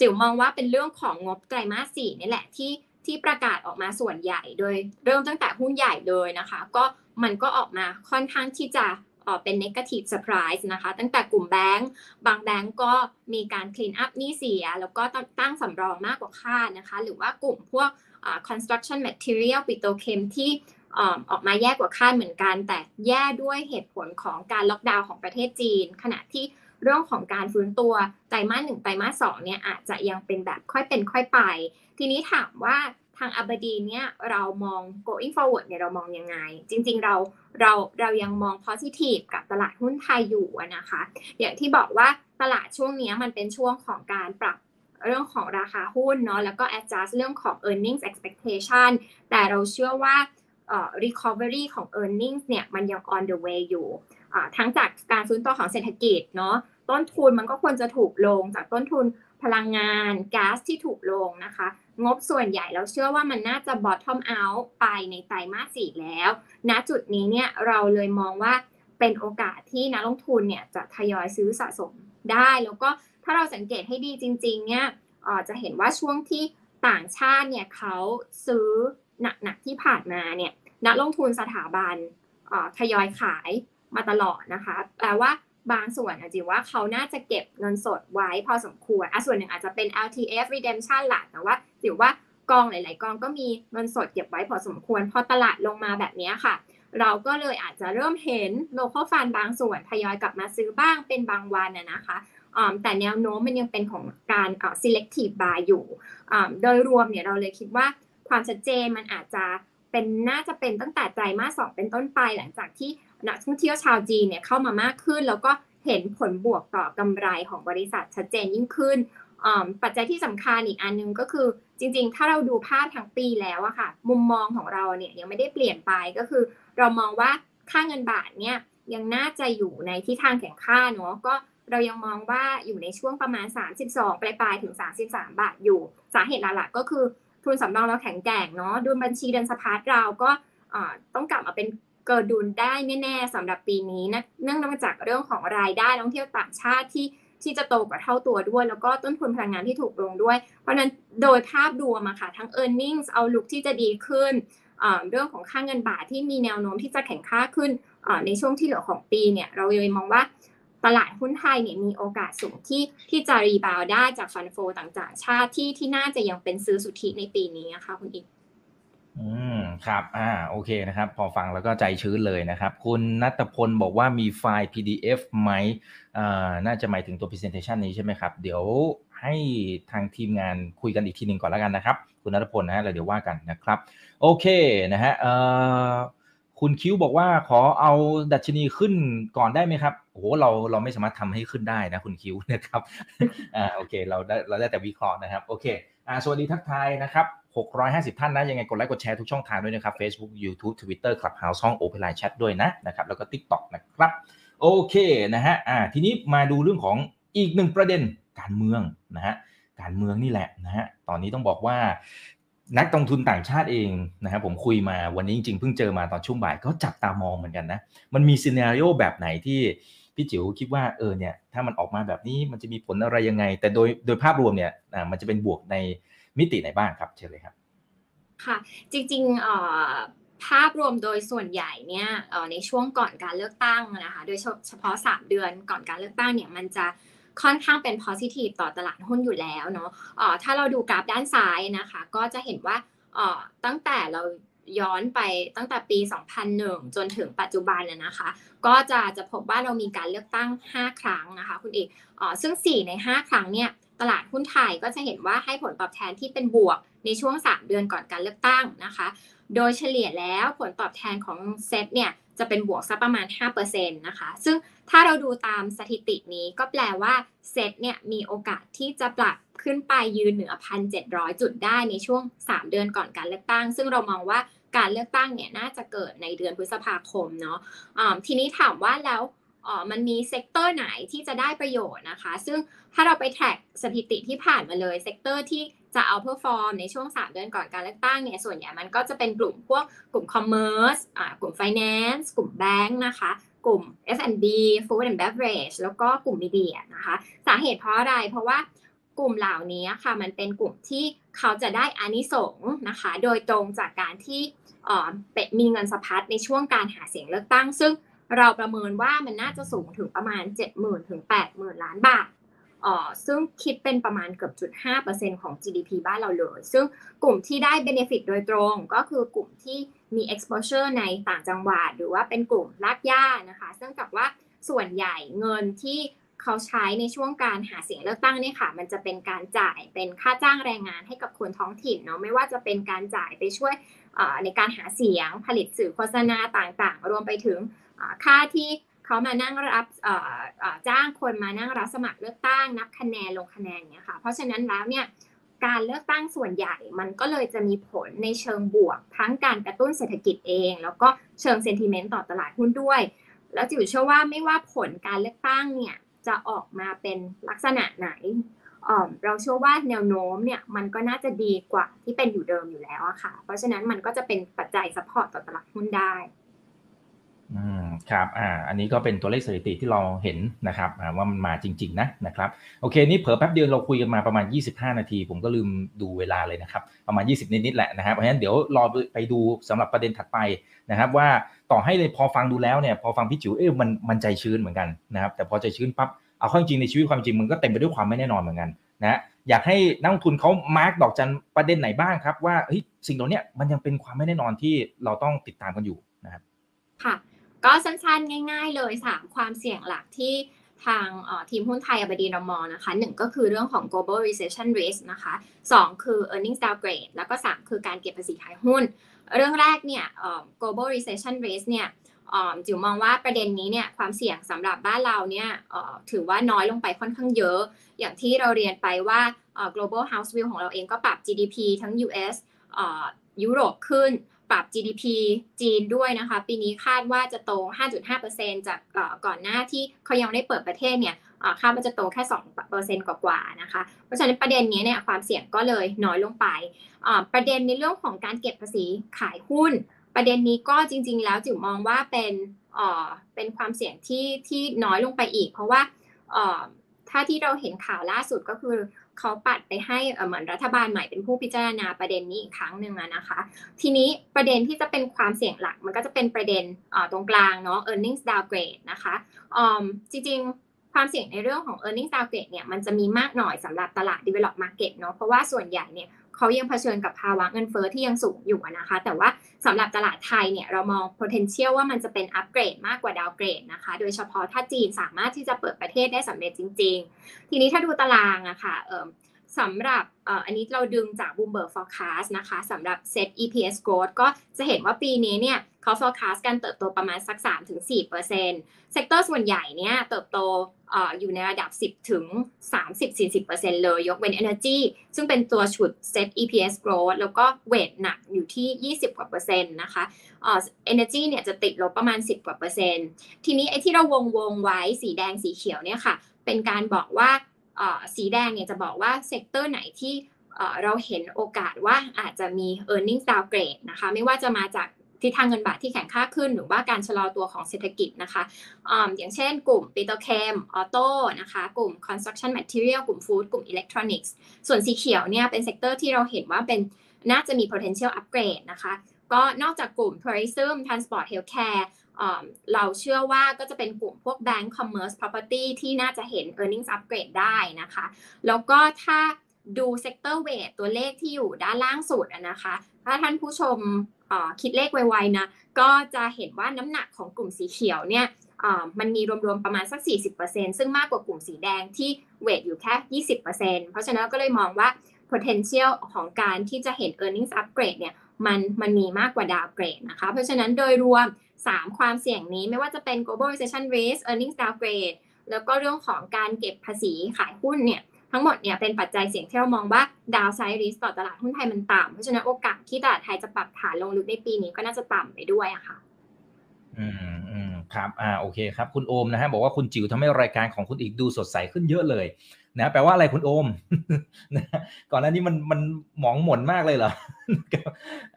จิ๋วมองว่าเป็นเรื่องของงบไตรมาสสี่นี่แหละที่ที่ประกาศออกมาส่วนใหญ่โดยเริ่มตั้งแต่หุ้นใหญ่เลยนะคะ ก็มันก็ออกมาค่อนข้างที่จะเป็น negative surprise นะคะ ตั้งแต่กลุ่มแบงก์บางแบงก์ก็มีการ clean up หนี้เสีย แล้วก็ตั้งสำรองมากกว่าคาดนะคะ หรือว่ากลุ่มพวก construction material ปิโตเคมที่ ออกมาแย่กว่าคาดเหมือนกัน แต่แย่ด้วยเหตุผลของการล็อกดาวน์ของประเทศจีน ขณะที่เรื่องของการฟื้นตัวไตรมาสหนึ่งไตรมาสสองเนี่ยอาจจะยังเป็นแบบค่อยเป็นค่อยไป ทีนี้ถามว่าทางอับดีเนี่ยเรามอง going forward เนี่ยเรามองยังไง จริงๆเราเราเรายังมอง positive กับตลาดหุ้นไทยอยู่นะคะอย่างที่บอกว่าตลาดช่วงนี้มันเป็นช่วงของการปรับเรื่องของราคาหุ้นเนาะแล้วก็ adjust เรื่องของ earnings expectation แต่เราเชื่อว่า recovery ของ earnings เนี่ยมันยัง on the way อยู่ทั้งจากการฟื้นตัวของเศรษฐกิจเนาะต้นทุนมันก็ควรจะถูกลงจากต้นทุนพลังงานก๊าซที่ถูกลงนะคะ งบส่วนใหญ่เราเชื่อว่ามันน่าจะ bottom out ไปในไตรมาสสี่แล้ว ณจุดนี้เนี่ยเราเลยมองว่าเป็นโอกาสที่นักลงทุนเนี่ยจะทยอยซื้อสะสมได้ แล้วก็ถ้าเราสังเกตให้ดีจริงๆเนี่ยจะเห็นว่าช่วงที่ต่างชาติเนี่ยเขาซื้อหนักๆที่ผ่านมาเนี่ย นักลงทุนสถาบันทยอยขายมาตลอดนะคะ แปลว่าบางส่วนอาจจะว่าเขาน่าจะเก็บเงินสดไว้พอสมควรอะส่วนหนึ่งอาจจะเป็น LTF redemption หลักแต่ว่าถือว่ากองหลาย ๆ กองก็มีเงินสดเก็บไว้พอสมควร พอตลาดลงมาแบบนี้ค่ะ เราก็เลยอาจจะเริ่มเห็น local fund บางส่วนทยอยกลับมาซื้อบ้างเป็นบางวันนะคะแต่แนวโน้มมันยังเป็นของการ selective buy อยู่ โดยรวมเนี่ยเราเลยคิดว่าความชัดเจนมันอาจจะ เป็นน่าจะเป็นตั้งแต่ไตรมาสสองเป็นต้นไป หลังจากที่นักท่องเที่ยวชาวจีนเนี่ยเข้ามามากขึ้น แล้วก็เห็นผลบวกต่อกำไรของบริษัทชัดเจนยิ่งขึ้นปัจจัยที่สำคัญอีกอันนึงก็คือจริงๆ ถ้าเราดูภาพทั้งปีแล้วอะค่ะ มุมมองของเราเนี่ยยังไม่ได้เปลี่ยนไปก็คือ เรามองว่าค่าเงินบาทเนี่ยยังน่าจะอยู่ในที่ทางแข่งค่าเนาะก็เรายังมองว่าอยู่ในช่วงประมาณ 32 ปลายๆถึง 33 บาทอยู่ สาเหตุหลักๆก็คือ ทุนสำรองเราแข็งแกร่งเนาะดุลบัญชีเดินสะพัดเราก็ต้องกลับมาเป็นเกิดดุลได้แน่ๆสำหรับปีนี้นะเนื่องมาจากเรื่องของรายได้ท่องเที่ยวต่างชาติที่ที่จะโตกว่าเท่าตัวด้วย แล้วก็ต้นทุนพลังงานที่ถูกลงด้วย เพราะนั้นโดยภาพรวมอะค่ะทั้ง e a r n i n g เอาลุกที่จะดีขึ้น เรื่องของค่าเงินบาทที่มีแนวโน้มที่จะแข็งค่าขึ้นในช่วงที่เหลือของปีเนี่ยเราเลยมองว่า ตลาดหุ้นไทยเนี่ยมีโอกาสสูงที่ที่จะรีบาวได้จากฟันโฟต่างๆ ชาติที่ที่น่าจะยังเป็นซื้อสุทธิในปีนี้นะคะคุณอีกอืมครับอ่าโอเคนะครับ พอฟังแล้วก็ใจชื้นเลยนะครับ คุณนัทพลบอกว่ามีไฟล์ PDF ไหมอ่าน่าจะหมายถึงตัว presentation นี้ใช่ไหมครับ เดี๋ยวให้ทางทีมงานคุยกันอีกทีหนึ่งก่อนแล้วกันนะครับ คุณนัทพลนะฮะแล้วเดี๋ยวว่ากันนะครับ โอเคนะฮะเอ่อ คุณคิวบอกว่าขอเอาดัชนีขึ้นก่อนได้ไหมครับโอ้โหเราเราไม่สามารถทำให้ขึ้นได้นะคุณคิวนะครับอ่าโอเคเราได้เราได้แต่วิเคราะห์นะครับโอเคอ่าสวัสดีทักทายนะครับ650 ท่านนะยังไงกดไลค์กดแชร์ทุกช่องทางด้วยนะครับ Facebook YouTube Twitter Clubhouse ห้อง Open Line Chat ด้วยนะนะครับแล้วก็ TikTok นะครับโอเคนะฮะอ่าทีนี้มาดูเรื่องของอีกหนึ่งประเด็นการเมืองนะฮะการเมืองนี่แหละนะฮะตอนนี้ต้องบอกว่า นักลงทุนต่างชาติเองนะครับผมคุยมาวันนี้จริงๆเพิ่งเจอมาตอนช่วงบ่ายก็จับตามองเหมือนกันนะ มันมีซีนารีโอแบบไหนที่พี่จิ๋วคิดว่าเออเนี่ยถ้ามันออกมาแบบนี้มันจะมีผลอะไรยังไง แต่โดยโดยภาพรวมเนี่ยมันจะเป็นบวกในมิติไหนบ้างครับเชิญเลยครับ ค่ะ จริงๆภาพรวมโดยส่วนใหญ่เนี่ยในช่วงก่อนการเลือกตั้งนะคะ โดยเฉพาะ 3 เดือนก่อนการเลือกตั้งเนี่ยมันจะ ค่อนข้างเป็น positive ต่อตลาดหุ้นอยู่แล้วเนาะถ้าเราดูกราฟด้านซ้ายนะคะ ก็จะเห็นว่าตั้งแต่เราย้อนไปตั้งแต่ปี 2001 จนถึงปัจจุบันเลยนะคะ ก็จะจะพบว่าเรามีการเลือกตั้ง 5 ครั้งนะคะ คุณเอกอซึ่ง 4 ใน 5 ครั้งเนี่ยตลาดหุ้นไทยก็จะเห็นว่าให้ผลตอบแทนที่เป็นบวกในช่วง 3 เดือนก่อนการเลือกตั้งนะคะ โดยเฉลี่ยแล้วผลตอบแทนของเซ็ตเนี่ย จะเป็นบวกสักประมาณ 5%นะคะ ซึ่งถ้าเราดูตามสถิตินี้ก็แปลว่าเซตเนี่ยมีโอกาสที่จะปรับขึ้นไปยืนเหนือ 1,700 จุดได้ในช่วง 3 เดือนก่อนการเลือกตั้ง ซึ่งเรามองว่าการเลือกตั้งเนี่ยน่าจะเกิดในเดือนพฤษภาคมเนาะะทีนี้ถามว่าแล้ว อ๋อมันมี sector ไหนที่จะได้ประโยชน์นะคะ ซึ่งถ้าเราไป track สถิติที่ผ่านมาเลย sector ที่จะ outperform ในช่วง 3 เดือนก่อนการเลือกตั้งเนี่ยส่วนใหญ่มันก็จะเป็นกลุ่มพวกกลุ่ม commerce อ่ากลุ่มไฟแนนซ์กลุ่มแบงค์นะคะกลุ่ม F&B Food and Beverage แล้วก็กลุ่ม media นะคะ สาเหตุเพราะอะไร เพราะว่ากลุ่มเหล่านี้ค่ะมันเป็นกลุ่มที่เขาจะได้อานิสงส์นะคะ โดยตรงจากการที่เป็ดมีเงินสะพัดในช่วงการหาเสียงเลือกตั้ง ซึ่ง เราประเมินว่ามันน่าจะสูงถึงประมาณ 70,000ถึง80,000 ล้านบาทออซึ่งคิดเป็นประมาณเกือบจุด5%ของ GDP บ้านเราเลย ซึ่งกลุ่มที่ได้ benefit โดยตรงก็คือกลุ่มที่มี exposure ในต่างจังหวัด หรือว่าเป็นกลุ่มลากย่านะคะ ซึ่งจากว่าส่วนใหญ่เงินที่เขาใช้ในช่วงการหาเสียงเลือกตั้งเนี่ยค่ะ มันจะเป็นการจ่ายเป็นค่าจ้างแรงงานให้กับคนท้องถิ่นเนาะไม่ว่าจะเป็นการจ่ายไปช่วยในการหาเสียงผลิตสื่อโฆษณาต่างๆ รวมไปถึงค่าที่เขามานั่งรับจ้างคนมานั่งรับสมัครเลือกตั้งนับคะแนนลงคะแนนเนี่ยค่ะ เพราะฉะนั้นแล้วเนี่ยการเลือกตั้งส่วนใหญ่ มันก็เลยจะมีผลในเชิงบวก ทั้งการกระตุ้นเศรษฐกิจเอง แล้วก็เชิง sentiment ต่อตลาดหุ้นด้วย แล้วจิ๋วเชื่อว่าไม่ว่าผลการเลือกตั้งเนี่ยจะออกมาเป็นลักษณะไหน เราเชื่อว่าแนวโน้มเนี่ยมันก็น่าจะดีกว่าที่เป็นอยู่เดิมอยู่แล้วอะค่ะ เพราะฉะนั้นมันก็จะเป็นปัจจัย support ต่อตลาดหุ้นได้ อืมครับอ่าอันนี้ก็เป็นตัวเลขสถิติที่เราเห็นนะครับว่ามันมาจริง ๆ นะนะครับโอเคนี่เผลอแป๊บเดียวเราคุยกันมาประมาณ 25 นาที ผมก็ลืมดูเวลาเลยนะครับประมาณ 20 นิดๆแหละนะครับเพราะฉะนั้นเดี๋ยวรอไปดูสำหรับประเด็นถัดไปนะครับ ว่าต่อให้พอฟังดูแล้วเนี่ยพอฟังพี่จิ๋วเอ๊ะมันมันใจชื้นเหมือนกันนะครับแต่พอใจชื้นปั๊บเอาข้อจริงในชีวิตความจริงมันก็เต็มไปด้วยความไม่แน่นอนเหมือนกันนะอยากให้นักลงทุนเขามาร์กดอกจันประเด็นไหนบ้างครับว่าเฮ้ยสิ่งเหล่านี้มันยังเป็นความไม่แน่นอนที่เราต้องติดตามกันอยู่นะครับค่ะ ก็สั้นๆ ง่าย ๆ เลย 3 ความเสี่ยงหลักที่ทางทีมหุ้นไทยอบดีนมอนะคะหนึ่งก็คือเรื่องของ global recession risk นะคะ2คือ earnings downgrade แล้วก็3คือการเก็บภาษีขายหุ้น เรื่องแรกเนี่ย global recession risk เนี่ยจิ๋วมองว่าประเด็นนี้เนี่ยความเสี่ยงสำหรับบ้านเราเนี่ยถือว่าน้อยลงไปค่อนข้างเยอะ อย่างที่เราเรียนไปว่า global house view ของเราเองก็ปรับ GDP ทั้ง US ยุโรปขึ้น ปรับ GDP จีนด้วยนะคะ ปีนี้คาดว่าจะโต 5.5%จากก่อนหน้าที่เขายังไม่ได้เปิดประเทศเนี่ยคาดว่าจะโตแค่ 2%กว่าๆนะคะ เพราะฉะนั้นประเด็นนี้เนี่ยความเสี่ยงก็เลยน้อยลงไป ประเด็นในเรื่องของการเก็บภาษีขายหุ้น ประเด็นนี้ก็จริง ๆ แล้วจิ๋วมองว่าเป็นเป็นความเสี่ยงที่ที่น้อยลงไปอีก เพราะว่าถ้าที่เราเห็นข่าวล่าสุดก็คือ เขาปัดไปให้เหมือนรัฐบาลใหม่เป็นผู้พิจารณาประเด็นนี้อีกครั้งหนึ่งนะคะ ทีนี้ประเด็นที่จะเป็นความเสี่ยงหลัก มันก็จะเป็นประเด็นตรงกลางเนาะ earnings downgrade นะคะจริงๆความเสี่ยงในเรื่องของ earnings downgrade เนี่ยมันจะมีมากหน่อยสำหรับตลาด develop market เนาะเพราะว่าส่วนใหญ่เนี่ย เขายังเผชิญกับภาวะเงินเฟอ้อที่ยังสูงอยู่นะคะ แต่ว่าสำหรับตลาดไทยเนี่ยเรามอง potential ว่ามันจะเป็นอัปเกรดมากกว่าดาวเกรดนะคะ โดยเฉพาะถ้าจีนสามารถที่จะเปิดประเทศได้สำเร็จจริง ๆ ทีนี้ถ้าดูตารางอะค่ะสำหรับอันนี้เราดึงจาก Bloomberg Forecast นะคะสำหรับ Set EPS Growth ก็จะเห็นว่าปีนี้เนี่ยเขา forecast การเติบโตประมาณสัก 3-4% sector ส่วนใหญ่เนี่ยเติบโต อยู่ในระดับ 10 ถึง 30-40%เลย ยกเว้น Energy ซึ่งเป็นตัวฉุด Set EPS Growth แล้วก็ weight หนักอยู่ที่ 20 กว่าเปอร์เซ็นต์นะคะเอ่อ Energy เนี่ยจะติดลบประมาณ 10 กว่าเปอร์เซ็นต์ ทีนี้ไอ้ที่เราวงวงไว้สีแดงสีเขียวเนี่ยค่ะ เป็นการบอกว่าสีแดงเนี่ยจะบอกว่า sector ไหนที่เราเห็นโอกาสว่าอาจจะมี e a r n i n g downgrade นะคะ ไม่ว่าจะมาจาก ทิศทางเงินบาทที่แข็งค่าขึ้น หรือว่าการชะลอตัวของเศรษฐกิจนะคะออย่างเช่นกลุ่ม petrochem auto นะคะกลุ่ม construction material กลุ่ม food กลุ่มอิเล็กทรอนิกส์ส่วนสีเขียวเนี่ยเป็น sector ที่เราเห็นว่าเป็นน่าจะมี potential upgrade นะคะก็นอกจากกลุ่ม tourism transport healthcare เราเชื่อว่าก็จะเป็นกลุ่มพวก Bank Commerce Property ที่น่าจะเห็น earnings upgrade ได้นะคะ แล้วก็ถ้า ดู sector weight ตัวเลขที่อยู่ด้านล่างสุดนะคะ ถ้าท่านผู้ชมคิดเลขไวๆนะ ก็จะเห็นว่าน้ำหนักของกลุ่มสีเขียวเนี่ยมันมีรวมๆประมาณสัก 40%ซึ่งมากกว่ากลุ่มสีแดงที่เวทอยู่แค่ 20%เพราะฉะนั้นก็เลยมองว่า potential ของการที่จะเห็น earnings upgrade เนี่ยมันมันมีมากกว่าดาวเกรดนะคะ เพราะฉะนั้นโดยรวม 3 ความเสี่ยงนี้ไม่ว่าจะเป็น global recession risk earnings downgrade แล้วก็เรื่องของการเก็บภาษีขายหุ้นเนี่ย ทั้งหมดเนี่ยเป็นปัจจัยเสี่ยงที่เรามองว่าดาวไซริสต่อตลาดหุ้นไทยมันต่ำเพราะฉะนั้นโอกาสที่ตลาดไทยจะปรับฐานลงลึกในปีนี้ก็น่าจะต่ำไปด้วยอะค่ะอืมอืมครับอ่าโอเคครับ คุณโอมนะฮะบอกว่าคุณจิ๋วทำให้รายการของคุณอีกดูสดใสขึ้นเยอะเลย นะแปลว่าอะไรคุณโอมนะก่อนหน้านี้มันมันหมองหม่นมากเลยเหรอ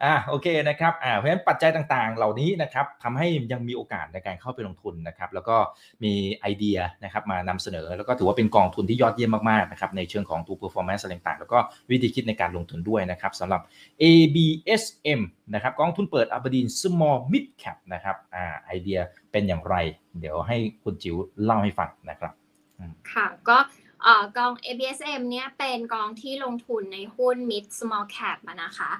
อ่าโอเคนะครับอ่าเพราะฉะนั้นปัจจัยต่างๆ เหล่านี้นะครับทำให้ยังมีโอกาสในการเข้าไปลงทุนนะครับ แล้วก็มีไอเดียนะครับมานำเสนอ แล้วก็ถือว่าเป็นกองทุนที่ยอดเยี่ยมมากๆนะครับในเชิงของตัว performance ต่างๆ แล้วก็วิธีคิดในการลงทุนด้วยนะครับสำหรับ ABSM นะครับกองทุนเปิดอับดีน small mid cap นะครับอ่าไอเดียเป็นอย่างไร เดี๋ยวให้คุณจิ๋วเล่าให้ฟังนะครับค่ะก็ กอง ABSM เนี่ยเป็นกองที่ลงทุนในหุ้น mid small cap นะคะ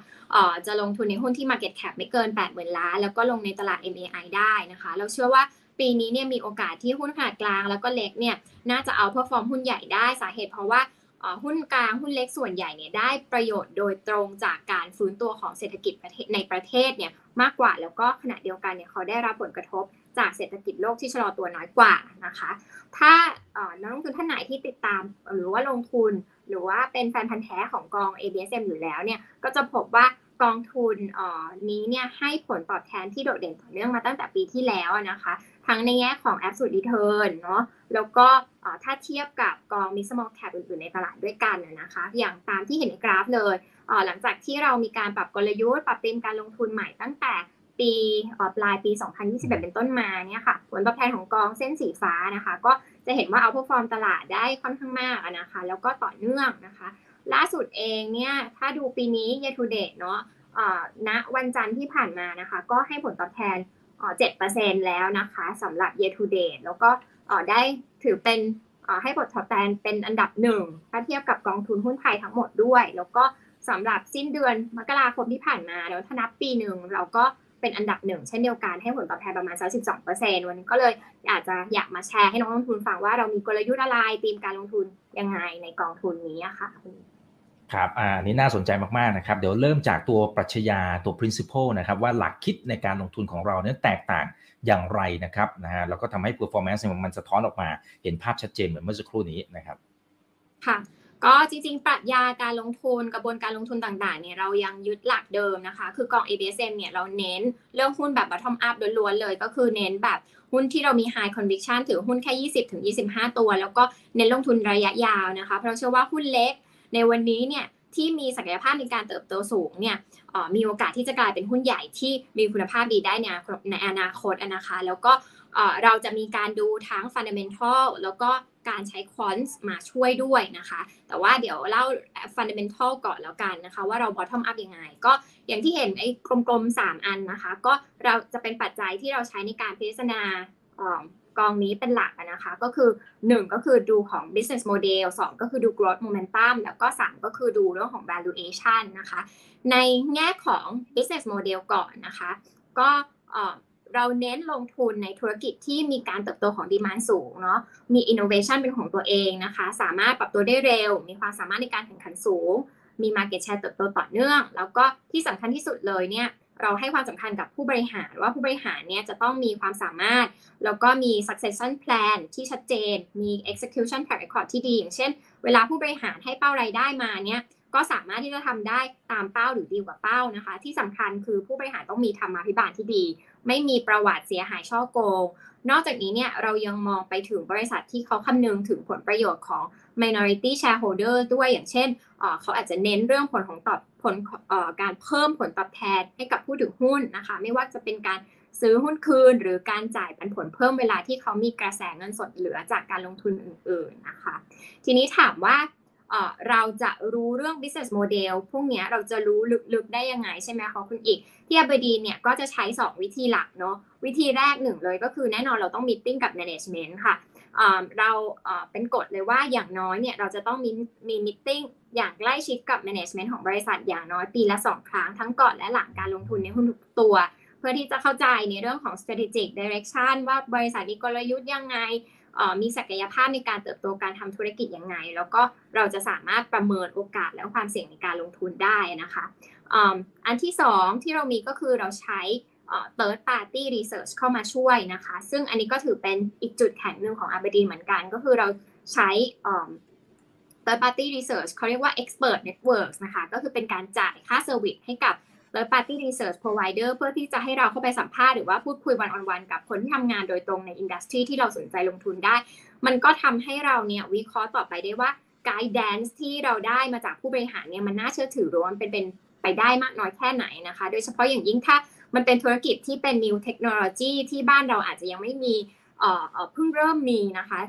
จะลงทุนในหุ้นที่ market cap ไม่เกิน80,000ล้านแล้วก็ลงในตลาด MAI ได้นะคะ เราเชื่อว่าปีนี้เนี่ยมีโอกาสที่หุ้นขนาดกลางแล้วก็เล็กเนี่ยน่าจะ outperform หุ้นใหญ่ได้สาเหตุเพราะว่าหุ้นกลางหุ้นเล็กส่วนใหญ่เนี่ยได้ประโยชน์โดยตรงจากการฟื้นตัวของเศรษฐกิจในประเทศเนี่ยมากกว่าแล้วก็ขณะเดียวกันเนี่ยเขาได้รับผลกระทบ จากเศรษฐกิจโลกที่ชะลอตัวน้อยกว่านะคะ ถ้านักลงทุนท่านไหนที่ติดตามหรือว่าลงทุน หรือว่าเป็นแฟนพันธ์แท้ของกอง ABSM อยู่แล้วเนี่ยก็จะพบว่ากองทุนนี้เนี่ยให้ผลตอบแทนที่โดดเด่นต่อเนื่องมาตั้งแต่ปีที่แล้วนะคะ ทั้งในแง่ของ absolute return เนาะแล้วก็ถ้าเทียบกับกอง mid small cap อื่นๆในตลาดด้วยกันนะคะ อย่างตามที่เห็นในกราฟเลยหลังจากที่เรามีการปรับกลยุทธ์ ปรับเตรียมการลงทุนใหม่ตั้งแต่ ปีปลายปี 2021 เป็นต้นมาเนี่ยค่ะ ผลตอบแทนของกองเส้นสีฟ้านะคะ ก็จะเห็นว่าเอาพวกฟอร์มตลาดได้ค่อนข้างมากนะคะ แล้วก็ต่อเนื่องนะคะ ล่าสุดเองเนี่ย ถ้าดูปีนี้ year to date เนาะณวันจันทร์ที่ผ่านมานะคะ ก็ให้ผลตอบแทน7%แล้วนะคะสำหรับ year to date แล้วก็ได้ถือเป็นให้ผลตอบแทนเป็นอันดับหนึ่งถ้าเทียบกับกองทุนหุ้นไทยทั้งหมดด้วย แล้วก็สำหรับสิ้นเดือนมกราคมที่ผ่านมาแล้วถ้านับปีหนึ่งเราก็ เป็นอันดับหนึ่งเช่นเดียวกันให้ผลตอบแทนประมาณสักสิบสองเปอร์เซ็นต์วันนี้ก็เลยอาจจะอยากมาแชร์ให้น้องลงทุนฟังว่าเรามีกลยุทธ์อะไรตีมการลงทุนยังไงในกองทุนนี้ค่ะครับอ่านี้น่าสนใจมากๆนะครับ เดี๋ยวเริ่มจากตัวปรัชญาตัว principle นะครับว่าหลักคิดในการลงทุนของเราเนี่ยแตกต่างอย่างไรนะครับนะฮะแล้วก็ทำให้ performance มันสะท้อนออกมาเห็นภาพชัดเจนเหมือนเมื่อสักครู่นี้นะครับค่ะ ก็จริงๆ ปรัชญาการลงทุนกระบวนการลงทุนต่างๆ เนี่ยเรายังยึดหลักเดิมนะคะ คือกอง ABSM เนี่ยเราเน้นเรื่องหุ้นแบบ bottom up ล้วนๆเลย ก็คือเน้นแบบหุ้นที่เรามี high conviction ถือหุ้นแค่ 20-25 ตัว แล้วก็เน้นลงทุนระยะยาวนะคะ เพราะเชื่อว่าหุ้นเล็กในวันนี้เนี่ยที่มีศักยภาพในการเติบโตสูงเนี่ยมีโอกาสที่จะกลายเป็นหุ้นใหญ่ที่มีคุณภาพดีได้ในอนาคตนะคะ แล้วก็ เราจะมีการดูทั้ง fundamental แล้วก็การใช้ควอนส์มาช่วยด้วยนะคะ แต่ว่าเดี๋ยวเล่า fundamental ก่อนแล้วกันนะคะ ว่าเรา bottom up ยังไง ก็อย่างที่เห็นไอ้กลมๆ 3 อันนะคะ ก็เราจะเป็นปัจจัยที่เราใช้ในการพิจารณากองนี้เป็นหลักนะคะ ก็คือ 1 ก็คือดูของ business model 2 ก็คือดู growth momentum แล้วก็ 3 ก็คือดูเรื่องของ valuation นะคะ ในแง่ของ business model ก่อนนะคะ ก็ เราเน้นลงทุนในธุรกิจที่มีการเติบโตของดีมานสูงเนาะ มี innovation เป็นของตัวเองนะคะ สามารถปรับตัวได้เร็ว มีความสามารถในการแข่งขันสูง มี market share เติบโตต่อเนื่อง แล้วก็ที่สำคัญที่สุดเลยเนี่ยเราให้ความสำคัญกับผู้บริหารว่าผู้บริหารเนี่ยจะต้องมีความสามารถ แล้วก็มี succession plan ที่ชัดเจน มี execution track record ที่ดี อย่างเช่น เวลาผู้บริหารให้เป้ารายได้มาเนี่ย ก็สามารถที่จะทำได้ตามเป้าหรือดีกว่าเป้านะคะ ที่สำคัญคือผู้บริหารต้องมีธรรมาภิบาลที่ดี ไม่มีประวัติเสียหายช่อโกง นอกจากนี้เนี่ยเรายังมองไปถึงบริษัทที่เขาคำนึงถึงผลประโยชน์ของ minority shareholder ด้วยอย่างเช่นเขาอาจจะเน้นเรื่องผลของตอบผลการเพิ่มผลตอบแทนให้กับผู้ถือหุ้นนะคะ ไม่ว่าจะเป็นการซื้อหุ้นคืน หรือการจ่ายปันผลเพิ่มเวลาที่เขามีกระแสเงินสดเหลือจากการลงทุนอื่น ๆนะคะ ทีนี้ถามว่า เราจะรู้เรื่อง business model พวกนี้เราจะรู้ลึกๆได้ยังไงใช่ไหมคะคุณอีก ที่อบดีเนี่ยก็จะใช้ 2 วิธีหลักเนาะวิธีแรกหนึ่งเลยก็คือแน่นอนเราต้องมีติ้งกับ management ค่ะเราเป็นกฎเลยว่าอย่างน้อยเนี่ยเราจะต้องมีมีมิ팅อย่างใกล้ชิดกับ management ของบริษัทอย่างน้อยปีละ2ครั้งทั้งก่อนและหลังการลงทุนในหุ้นทุกตัว เพื่อที่จะเข้าใจในเรื่องของ strategic direction ว่าบริษัทมีกลยุทธ์ยังไง มีศักยภาพในการเติบโตการทำธุรกิจยังไง แล้วก็เราจะสามารถประเมินโอกาสและความเสี่ยงในการลงทุนได้นะคะอันที่ 2 ที่เรามีก็คือเราใช้ third party research เข้ามาช่วยนะคะ ซึ่งอันนี้ก็ถือเป็นอีกจุดแข็งหนึ่งของ abrdn เหมือนกัน ก็คือเราใช้ third party research เขาเรียกว่า expert networks นะคะ ก็คือเป็นการจ่ายค่า service ให้กับ third party research provider เพื่อที่จะให้เราเข้าไปสัมภาษณ์หรือว่าพูดคุย one on one กับคนที่ทำงานโดยตรงใน industry ที่เราสนใจลงทุนได้ มันก็ทำให้เราเนี่ยวิเคราะห์ต่อไปได้ว่า guidance ที่เราได้มาจากผู้บริหารเนี่ยมันน่าเชื่อถือหรือมันเป็นเป็นไปได้มากน้อยแค่ไหนนะคะ โดยเฉพาะอย่างยิ่งถ้ามันเป็นธุรกิจที่เป็น new technology ที่บ้านเราอาจจะยังไม่มีเอ่อเพิ่งเริ่มมีนะคะ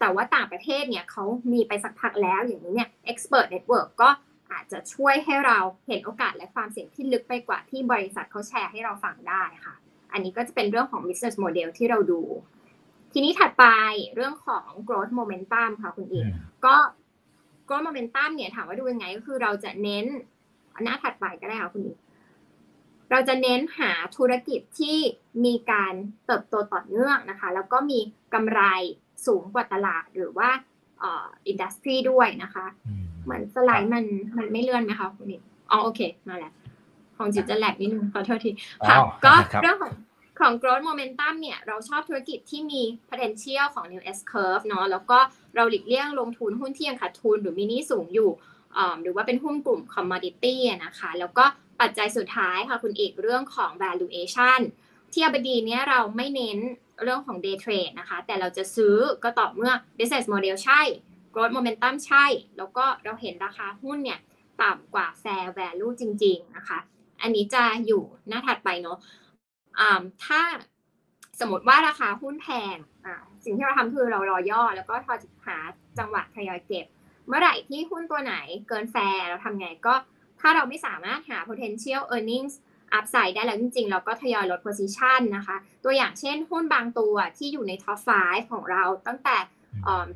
แต่ว่าต่างประเทศเนี่ยเขามีไปสักพักแล้วอย่างนี้เนี่ย expert network ก็ อาจจะช่วยให้เราเห็นโอกาสและความเสี่ยงที่ลึกไปกว่าที่บริษัทเขาแชร์ให้เราฟังได้ค่ะ อันนี้ก็จะเป็นเรื่องของ business model ที่เราดู ทีนี้ถัดไปเรื่องของ growth momentum ค่ะคุณอีกก็ growth momentum เนี่ยถามว่าดูยังไงก็คือเราจะเน้นหน้าถัดไปก็ได้ค่ะคุณอีกเราจะเน้นหาธุรกิจที่มีการเติบโตต่อเนื่องนะคะ แล้วก็มีกำไรสูงกว่าตลาดหรือว่าอินดัสทรีด้วยนะคะ เหมือนสไลด์มันมันไม่เลื่อนไหมคะคุณนิดอ๋อโอเค มาแล้ว ของจิตจะแหลกนิดนึงขอโทษทีค่ะก็เรื่องของของ growth momentum เนี่ย เราชอบธุรกิจที่มี potential ของ new S curve เนาะแล้วก็เราหลีกเลี่ยงลงทุนหุ้นที่ยังขาดทุนหรือมีนี้สูงอยู่หรือว่าเป็นหุ้นกลุ่ม commodity นะคะ แล้วก็ปัจจัยสุดท้ายค่ะคุณเอกเรื่องของ valuation ที่อบดีเนี่ยเราไม่เน้นเรื่องของ day trade นะคะ แต่เราจะซื้อก็ต่อเมื่อ business model ใช่ growth momentum ใช่ แล้วก็เราเห็นราคาหุ้นเนี่ยต่ำกว่า fair value จริง ๆ นะคะ อันนี้จะอยู่หน้าถัดไปเนาะถ้าสมมติว่าราคาหุ้นแพงสิ่งที่เราทำคือเรารอย่อ แล้วก็ทอหาจังหวะทยอยเก็บ เมื่อไหร่ที่หุ้นตัวไหนเกินแฟร์เราทำไงก็ถ้าเราไม่สามารถหา potential earnings upside ได้แล้วจริงๆ เราก็ทยอยลด position นะคะ ตัวอย่างเช่นหุ้นบางตัวที่อยู่ใน top 5 ของเราตั้งแต่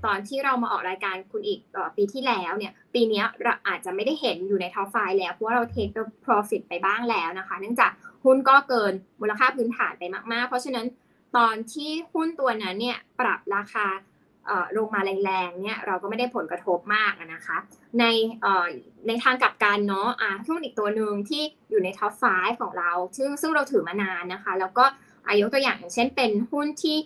ตอนที่เรามาออกรายการคุณอีกปีที่แล้วเนี่ย ปีนี้เราอาจจะไม่ได้เห็นอยู่ใน top five แล้ว เพราะว่าเราเทค profit ไปบ้างแล้วนะคะ เนื่องจากหุ้นก็เกินมูลค่าพื้นฐานไปมาก ๆ เพราะฉะนั้นตอนที่หุ้นตัวนั้นเนี่ยปรับราคาลงมาแรงๆเนี่ยเราก็ไม่ได้ผลกระทบมากนะคะ ในในทางกลับกันเนาะหุ้นอีกตัวหนึ่งที่อยู่ใน top 5ของเรา ซึ่งซึ่งเราถือมานานนะคะ แล้วก็อายุตัวอย่างอย่างเช่นเป็นหุ้นที่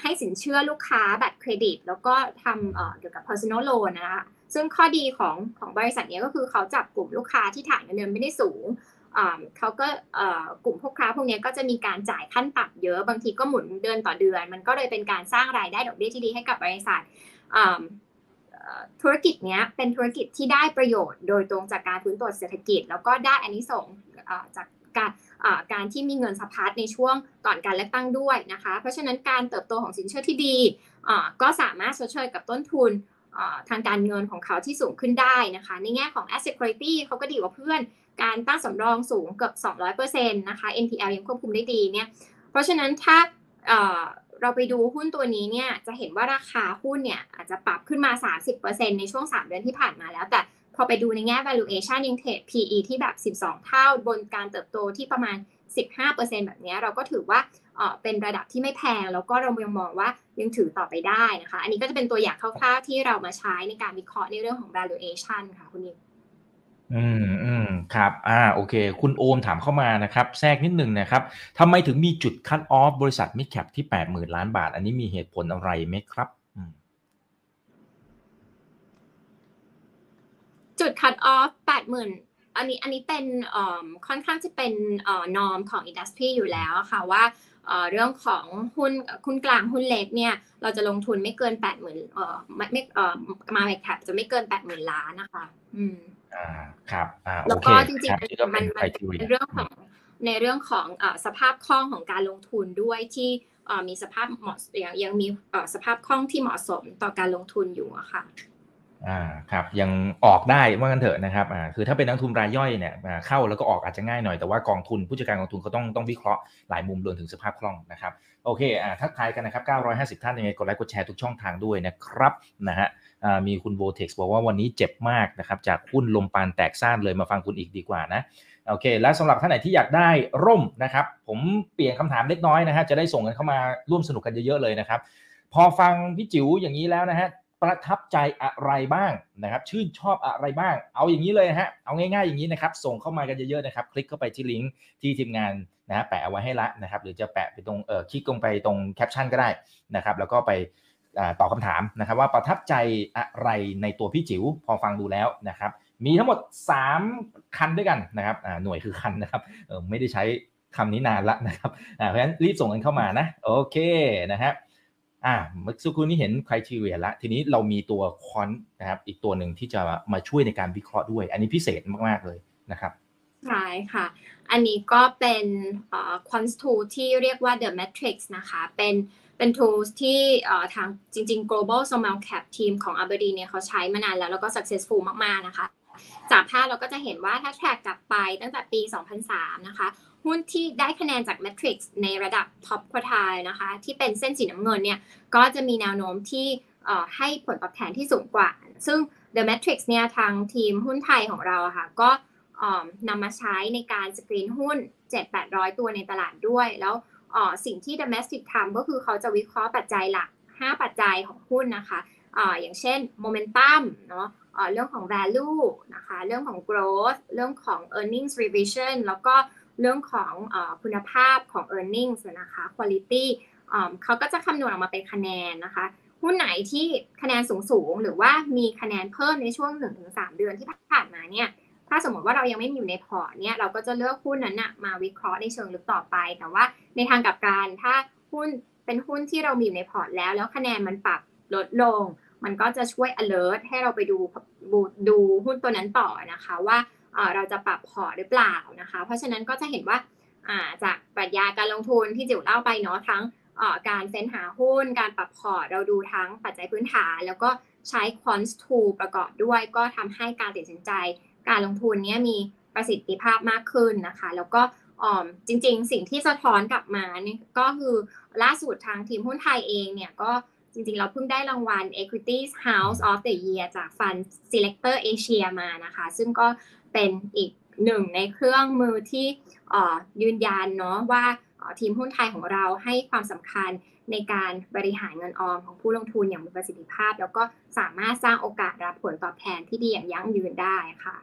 ให้สินเชื่อลูกค้าบัตรเครดิต แล้วก็ทำเกี่ยวกับ personal loan นะคะซึ่งข้อดีของของบริษัทนี้ก็คือเขาจับกลุ่มลูกค้าที่ฐานเงินเดือนไม่ได้สูงเขาก็กลุ่มพวกค้าพวกนี้ก็จะมีการจ่ายขั้นต่ำเยอะบางทีก็หมุนเดือนต่อเดือน มันก็เลยเป็นการสร้างรายได้ดอกเบี้ยที่ดีให้กับบริษัทธุรกิจนี้เป็นธุรกิจที่ได้ประโยชน์ โดยตรงจากการฟื้นตัวเศรษฐกิจ แล้วก็ได้อันนี้ส่งจากการ การที่มีเงินสะพัดในช่วงก่อนการเลือกตั้งด้วยนะคะ เพราะฉะนั้นการเติบโตของสินเชื่อที่ดีก็สามารถชดเชยกับต้นทุนทางการเงินของเขาที่สูงขึ้นได้นะคะ ในแง่ของ asset quality เขาก็ดีกว่าเพื่อน การตั้งสำรองสูงเกือบ 200%นะคะ NPL ยังควบคุมได้ดีเนี่ย เพราะฉะนั้นถ้าเราไปดูหุ้นตัวนี้เนี่ยจะเห็นว่าราคาหุ้นเนี่ยอาจจะปรับขึ้นมา 30%ในช่วง 3 เดือนที่ผ่านมาแล้วแต่ พอไปดูในแง่ valuation ยังเทรด PE ที่แบบ 12 เท่าบนการเติบโตที่ประมาณ 15%แบบนี้เราก็ถือว่าเป็นระดับที่ไม่แพง แล้วก็เรายังมองว่ายังถือต่อไปได้นะคะ อันนี้ก็จะเป็นตัวอย่างคร่าวๆที่เรามาใช้ในการวิเคราะห์ในเรื่องของ valuation ค่ะคุณนิวอืมอืมครับ อ่าโอเค คุณโอมถามเข้ามานะครับ แทรกนิดหนึ่งนะครับทำไมถึงมีจุดคั t ออฟบริษัทมิดแคปที่แปดหมื่นล้านบาท อันนี้มีเหตุผลอะไรไหมครับ จุดคั t ออฟแปดหมื่นอันนี้อันนี้เป็นค่อนข้างจะเป็นนอมของอินดัสทรีอยู่แล้วค่ะว่าเรื่องของหุ้นหุ้นกลางหุ้นเล็กเนี่ยเราจะลงทุนไม่เกินแปดหมื่นเอ่อไม่ไม่เอ่อมาเแคปจะไม่เกินแปดหมื่นล้านนะคะ อืมอ่าครับอ่าแล้วก็จริงๆมันมันเป็นเรื่องของในเรื่องของสภาพคล่องของการลงทุนด้วยที่มีสภาพเหมาะยังยังมีสภาพคล่องที่เหมาะสมต่อการลงทุนอยู่อะค่ะ อ่าครับยังออกได้ว่ากันเถอะนะครับอ่าคือถ้าเป็นนักทุนรายย่อยเนี่ยเข้าแล้วก็ออกอาจจะง่ายหน่อยแต่ว่ากองทุนผู้จัดการกองทุนเขาต้องต้องวิเคราะห์หลายมุมรวมถึงสภาพคล่องนะครับโอเคอ่าทักทายกันนะครับ 950 ท่านยังไงกดไลค์กดแชร์ทุกช่องทางด้วยนะครับนะฮะอ่ามีคุณโบเท็กซ์บอกว่าวันนี้เจ็บมากนะครับจากหุ้นลมปานแตกซ่านเลยมาฟังคุณอีกดีกว่านะโอเค แล้วสำหรับท่านไหนที่อยากได้ร่มนะครับ ผมเปลี่ยนคำถามเล็กน้อยนะฮะจะได้ส่งกันเข้ามาร่วมสนุกกันเยอะๆเลยนะครับพอฟังพี่จิ๋วอย่างนี้แล้วนะฮะ ประทับใจอะไรบ้างนะครับ ชื่นชอบอะไรบ้าง เอาอย่างนี้เลยฮะ เอาง่ายๆอย่างนี้นะครับ ส่งเข้ามากันเยอะๆนะครับ คลิกเข้าไปที่ลิงก์ที่ทีมงานนะแปะเอาไว้ให้ละนะครับ หรือจะแปะไปตรงเอ่อคลิกลงไปตรงแคปชั่นก็ได้นะครับ แล้วก็ไปตอบคาถามนะครับว่าประทับใจอะไรในตัวพี่จิ๋วพอฟังดูแล้วนะครับ มีทั้งหมด 3 คันด้วยกันนะครับหน่วยคือคันนะครับไม่ได้ใช้คำนี้นานละนะครับเพราะฉะนั้นรีบส่งกันเข้ามานะ โอเคนะฮะ อ่าเมื่อสักครู่นี้เห็นคุณทีเรียแล้วทีนี้เรามีตัวคอนนะครับ อีกตัวหนึ่งที่จะมาช่วยในการวิเคราะห์ด้วย อันนี้พิเศษมาก ๆ เลยนะครับใช่ค่ะ อันนี้ก็เป็นคอนส์ทูที่เรียกว่า The Matrix นะคะ เป็นเป็น tools ที่ทางจริง ๆ global small cap team ของ Aberdeen เนี่ยเขาใช้มานานแล้ว แล้วก็ successful มาก ๆ นะคะ จากภาพเราก็จะเห็นว่าถ้าแทร็กกลับไปตั้งแต่ปี 2003 นะคะ หุ้นที่ได้คะแนนจาก Matrix ในระดับ Top Quartile นะคะที่เป็นเส้นสีน้ำเงินเนี่ยก็จะมีแนวโน้มที่ให้ผลตอบแทนที่สูงกว่า ซึ่ง The Matrix เนี่ยทางทีมหุ้นไทยของเราค่ะก็นำมาใช้ในการสกรีนหุ้น 7-800 ตัวในตลาดด้วย แล้วสิ่งที่ domestic ทำก็คือเขาจะวิเคราะห์ปัจจัยหลัก 5 ปัจจัยของหุ้นนะคะอย่างเช่น momentum เนาะเรื่องของ value นะคะ เรื่องของ growth เรื่องของ earnings revision แล้วก็ เรื่องของอคุณภาพของ earnings นะคะ quality เขาก็จะคำนวณออกมาเป็นคะแนนนะคะหุ้นไหนที่คะแนนสูงๆหรือว่ามีคะแนนเพิ่มในช่วง 1-3 เดือนที่ผ่านมาเนี่ยถ้าสมมติว่าเรายังไม่มีอยู่ในพอร์ตเนี่ยเราก็จะเลือกหุ้นนั้นนะมาวิเคราะห์ในเชิงลึกต่อไป แต่ว่าในทางกลับกันถ้าหุ้นเป็นหุ้นที่เรามีอยู่ในพอร์ตแล้ว แล้วคะแนนมันปรับลดลง มันก็จะช่วย alert ให้เราไปดูดูหุ้นตัวนั้นต่อนะคะว่า เราจะปรับพอร์ตหรือเปล่านะคะ เพราะฉะนั้นก็จะเห็นว่าจากปรัชญาการลงทุนที่จิ๋วเล่าไปเนาะทั้งการเฟ้นหาหุ้น การปรับพอร์ตเราดูทั้งปัจจัยพื้นฐาน แล้วก็ใช้ quant tool ประกอบด้วย ก็ทำให้การตัดสินใจ การลงทุนนี้มีประสิทธิภาพมากขึ้นนะคะ แล้วก็จริง ๆ สิ่งที่สะท้อนกลับมานี่ก็คือล่าสุดทางทีมหุ้นไทยเองเนี่ยก็จริง ๆ เราเพิ่งได้รางวัล Equities House of the Year จาก Fund Selector Asia มานะคะ ซึ่งก็เป็นอีกหนึ่งในเครื่องมือที่ยืนยันเนาะว่าทีมหุ้นไทยของเราให้ความสำคัญในการบริหารเงินออมของผู้ลงทุนอย่างมีประสิทธิภาพ แล้วก็สามารถสร้างโอกาสรับผลตอบแทนที่ดีอย่างยั่งยืนได้ค่ะ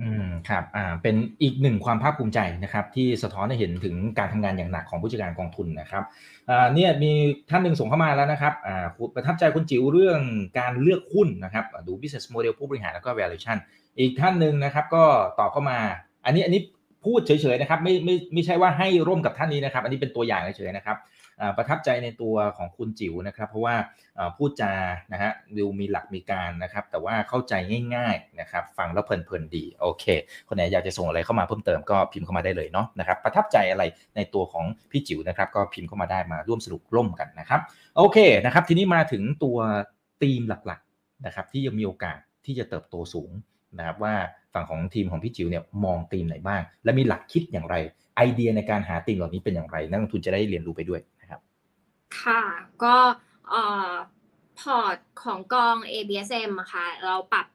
อืมครับอ่าเป็นอีกหนึ่งความภาคภูมิใจนะครับ ที่สะท้อนให้เห็นถึงการทำงานอย่างหนักของผู้จัดการกองทุนนะครับอ่าเนี่ยมีท่านหนึ่งส่งเข้ามาแล้วนะครับอ่าประทับใจคุณจิ๋วเรื่องการเลือกหุ้นนะครับดู business model ผู้บริหารแล้วก็ valuation อีกท่านหนึ่งนะครับก็ตอบเข้ามา อันนี้อันนี้พูดเฉยๆนะครับไม่ไม่ไม่ใช่ว่าให้ร่วมกับท่านนี้นะครับ อันนี้เป็นตัวอย่างเฉยๆนะครับประทับใจในตัวของคุณจิ๋วนะครับ เพราะว่าพูดจานะฮะดูมีหลักมีการนะครับ แต่ว่าเข้าใจง่ายๆนะครับ ฟังแล้วเพลินๆดีโอเค คนไหนอยากจะส่งอะไรเข้ามาเพิ่มเติมก็พิมพ์เข้ามาได้เลยเนาะนะครับ ประทับใจอะไรในตัวของพี่จิ๋วนะครับ ก็พิมพ์เข้ามาได้มาร่วมสนุกร่วมกันนะครับ โอเคนะครับ ทีนี้มาถึงตัวธีมหลักๆนะครับ ที่ยังมีโอกาสที่จะเติบโตสูง นะครับว่าฝั่งของทีมของพี่จิ๋วเนี่ยมองธีมไหนบ้าง และมีหลักคิดอย่างไร ไอเดียในการหาธีมเหล่านี้เป็นอย่างไร นักลงทุนจะได้เรียนรู้ไปด้วยนะครับ ค่ะ ก็พอร์ตของกอง ABSM อะค่ะเราปรับ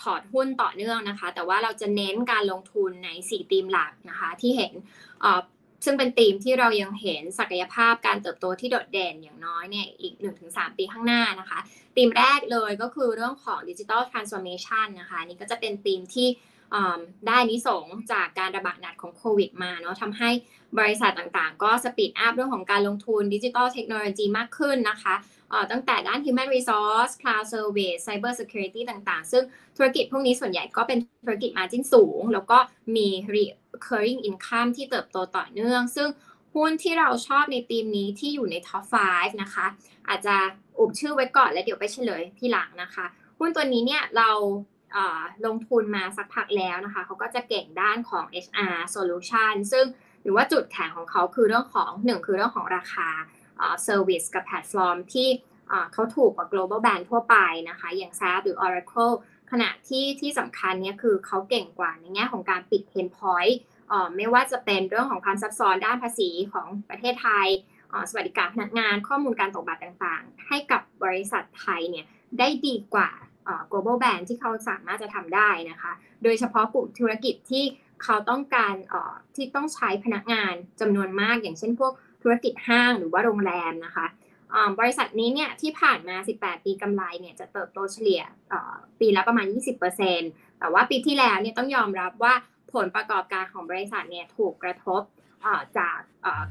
พอร์ตหุ้นต่อเนื่องนะคะ แต่ว่าเราจะเน้นการลงทุนใน 4 ธีมหลักนะคะ ที่เห็น ซึ่งเป็นธีมที่เรายังเห็นศักยภาพการเติบโตที่โดดเด่นอย่างน้อยเนี่ยอีก 1-3 ปีข้างหน้านะคะธีมแรกเลยก็คือเรื่องของ digital transformation นะคะนี่ก็จะเป็นธีมที่ได้อานิสงส์จากการระบาดหนักของโควิดมาเนาะทำให้บริษัทต่างๆ ก็สปีดอัพเรื่องของการลงทุนดิจิทัลเทคโนโลยีมากขึ้นนะคะ ตั้งแต่ด้าน human resource cloud service cyber security ต่างๆ ซึ่งธุรกิจพวกนี้ส่วนใหญ่ก็เป็นธุรกิจมาจิ้นสูง แล้วก็มี recurring income ที่เติบโตต่อเนื่อง ซึ่งหุ้นที่เราชอบในทีมนี้ที่อยู่ใน top 5 นะคะ อาจจะอุบชื่อไว้ก่อนแล้วเดี๋ยวไปเฉลยที่หลังนะคะ หุ้นตัวนี้เนี่ยเราลงทุนมาสักพักแล้วนะคะ เขาก็จะเก่งด้านของ HR solution ซึ่งหรือว่าจุดแข็งของเขาคือเรื่องของหนึ่งคือเรื่องของราคา service กับแพลตฟอร์มที่เขาถูกกว่า global brand ทั่วไปนะคะ อย่าง SAP หรือ Oracle ขณะที่ที่สำคัญเนี่ยคือเขาเก่งกว่าในแง่ของการปิด pain point ไม่ว่าจะเป็นเรื่องของความซับซ้อนด้านภาษีของประเทศไทย สวัสดิการพนักงานข้อมูลการตอกบัตรต่างๆ ให้กับบริษัทไทยเนี่ยได้ดีกว่า global brand ที่เขาสามารถจะทำได้นะคะ โดยเฉพาะกลุ่มธุรกิจที่เขาต้องการที่ต้องใช้พนักงานจำนวนมากอย่างเช่นพวก ธุรกิจห้างหรือว่าโรงแรมนะคะบริษัทนี้เนี่ยที่ผ่านมา 18 ปีกำไรเนี่ยจะเติบโตเฉลี่ยปีละประมาณ 20%แต่ว่าปีที่แล้วเนี่ยต้องยอมรับว่าผลประกอบการของบริษัทเนี่ยถูกกระทบจาก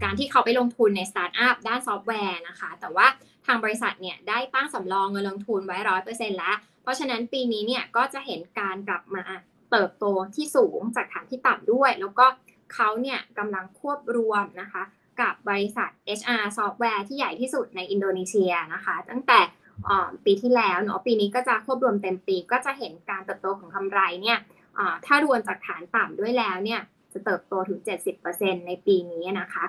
การที่เขาไปลงทุนในสตาร์ทอัพด้านซอฟต์แวร์นะคะ แต่ว่าทางบริษัทเนี่ยได้ตั้งสำรองเงินลงทุนไว้ร้อยเปอร์เซ็นต์แล้ว เพราะฉะนั้นปีนี้เนี่ยก็จะเห็นการกลับมาเติบโตที่สูงจากฐานที่ต่ำด้วย แล้วก็เขาเนี่ยกำลังควบรวมนะคะ กับบริษัท HR ซอฟต์แวร์ที่ใหญ่ที่สุดในอินโดนีเซียนะคะ ตั้งแต่ปีที่แล้วเนาะปีนี้ก็จะควบรวมเต็มปีก็จะเห็นการเติบโตของกำไรเนี่ยถ้ารวมจากฐานต่ำด้วยแล้วเนี่ยจะเติบโตถึง 70%ในปีนี้นะคะ